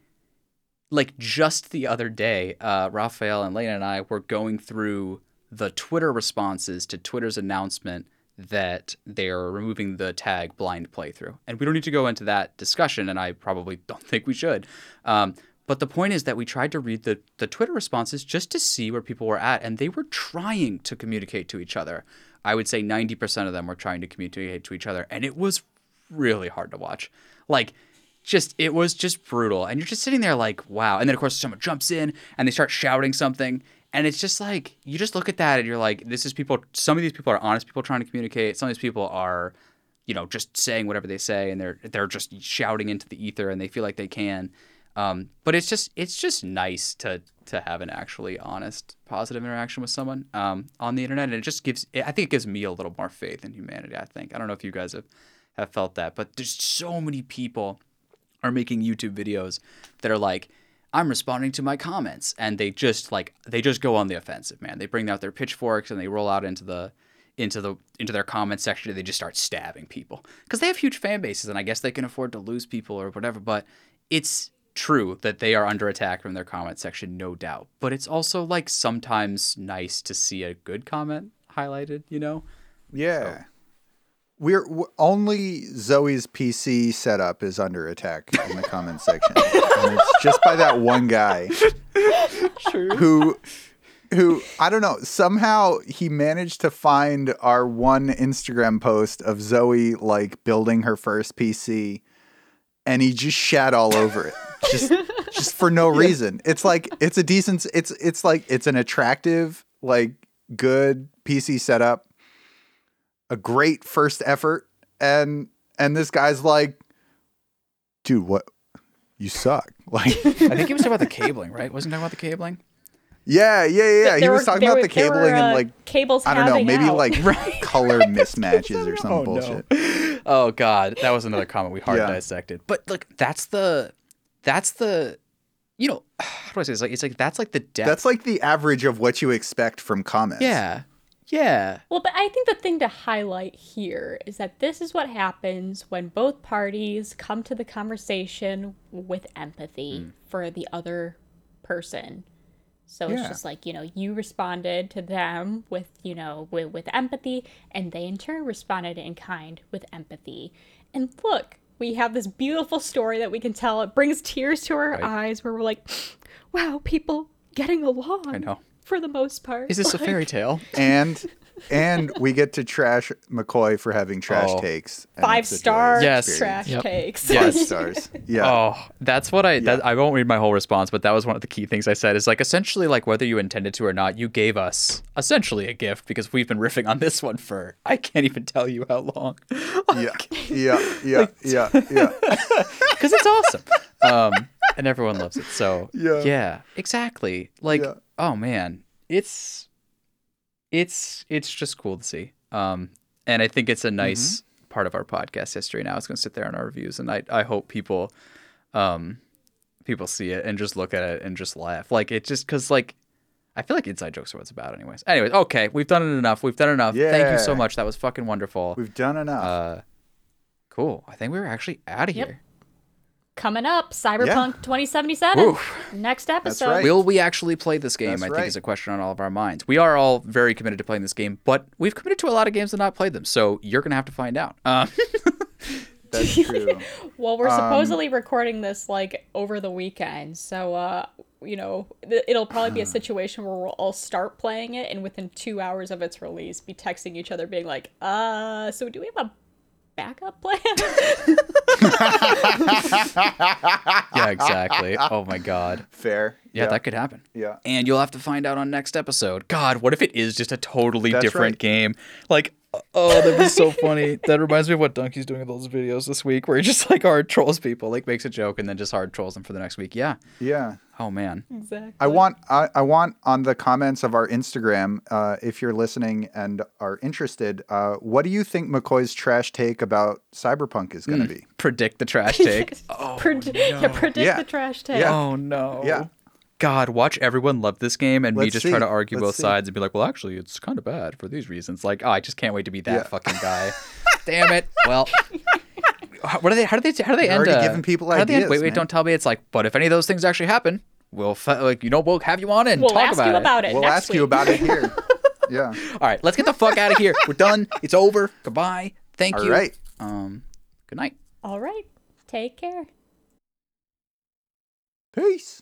like just the other day, uh, Raphael and Lena and I were going through the Twitter responses to Twitter's announcement that they're removing the tag blind playthrough. And we don't need to go into that discussion, and I probably don't think we should. Um, but the point is that we tried to read the, the Twitter responses just to see where people were at, and they were trying to communicate to each other. I would say 90% of them were trying to communicate to each other, and it was really hard to watch. Like, just it was just brutal. And you're just sitting there like wow. And then of course someone jumps in and they start shouting something. And it's just like you just look at that and you're like this is people some of these people are honest people trying to communicate. Some of these people are you know just saying whatever they say and they're they're just shouting into the ether and they feel like they can um, but it's just it's just nice to to have an actually honest positive interaction with someone um, on the internet and it just gives i think it gives me a little more faith in humanity i think i don't know if you guys have have felt that but there's so many people are making YouTube videos that are like, I'm responding to my comments, and they just like they just go on the offensive, man. They bring out their pitchforks and they roll out into the into the into their comment section and they just start stabbing people because they have huge fan bases and I guess they can afford to lose people or whatever. But it's true that they are under attack from their comment section, no doubt. But it's also like sometimes nice to see a good comment highlighted, you know? Yeah. We're w- only Zoe's PC setup is under attack in the comment section, and it's just by that one guy True. who, who I don't know. Somehow he managed to find our one Instagram post of Zoe like building her first PC, and he just shat all over it, just just for no reason. It's like it's a decent. It's it's like it's an attractive like good PC setup a great first effort and and this guy's like dude what you suck like I think he was talking about the cabling, right? Wasn't he talking about the cabling? yeah yeah yeah yeah he There was were- talking about were- the there were, cabling uh, and like cables. i don't know maybe out. like color mismatches or some bullshit Oh god, that was another comment we hard Yeah. dissected. But look, that's the that's the you know, how do I say this? Like it's like that's like the depth. that's like the average of what you expect from comments yeah. Yeah. Well, but I think the thing to highlight here is that this is what happens when both parties come to the conversation with empathy Hmm. for the other person. So it's just like, you know, you responded to them with, you know, with, with empathy, and they in turn responded in kind with empathy. And look, we have this beautiful story that we can tell. It brings tears to our Right. eyes where we're like, wow, people getting along. I know. For the most part. Is this a fairy tale? and and we get to trash mccoy for having trash Oh. takes Five it's stars Yes. trash Yep. takes. Yes. Five stars yeah Oh, that's what I. That, I won't read my whole response, but that was one of the key things I said. Is like essentially like whether you intended to or not, you gave us essentially a gift because we've been riffing on this one for I can't even tell you how long. yeah yeah yeah yeah yeah because it's awesome. Um, and everyone loves it. So Yeah. yeah, exactly. Like Yeah. oh man, it's it's it's just cool to see. Um, and I think it's a nice Mm-hmm. part of our podcast history now. It's going to sit there in our reviews, and I I hope people, um, people see it and just look at it and just laugh. Like it just because like. I feel like inside jokes are what it's about, anyways. Anyways, okay, we've done it enough. We've done enough. Thank you so much. That was fucking wonderful. We've done enough. Uh, cool. I think we were actually out of Yep. here. Coming up, Cyberpunk 2077. Oof. Next episode. right. Will we actually play this game? That's I think right. is a question on all of our minds. We are all very committed to playing this game, but we've committed to a lot of games and not played them. So you're gonna have to find out. Um, That's true. Well, Um, we're supposedly recording this like over the weekend, so uh, you know, it'll probably be a situation where we'll all start playing it, and within two hours of its release, be texting each other, being like, "Uh, so do we have a backup plan?" yeah, exactly. Oh my god. Fair. Yeah, that could happen. Yeah. And you'll have to find out on next episode. God, what if it is just a totally That's different right. game? Like, oh, that'd be so funny. That reminds me of what Donkey's doing in those videos this week, where he just like hard trolls people, like makes a joke and then just hard trolls them for the next week. Yeah. Yeah. Oh man. exactly. I want I, I want on the comments of our Instagram, uh, if you're listening and are interested, uh, what do you think McCoy's trash take about Cyberpunk is going to be? Predict the trash take. oh, no. yeah, predict Yeah. the trash take. Yeah. Oh no. Yeah. God, watch everyone love this game and me Let's just see. try to argue Let's both see. sides and be like, well, actually, it's kind of bad for these reasons. Like, oh, I just can't wait to be that Yeah. fucking guy. Damn it. Well, how- what are they? How do they? How do they You're end? already uh, giving people how do they end- ideas, Wait, wait, man. don't tell me. It's like, but if any of those things actually happen, we'll fi- like you know we'll have you on and talk. We'll talk ask about you it. about it. We'll next ask you week. about it here. yeah. All right, let's get the fuck out of here. We're done. It's over. Goodbye. Thank All you. right. Um. Good night. All right. Take care. Peace.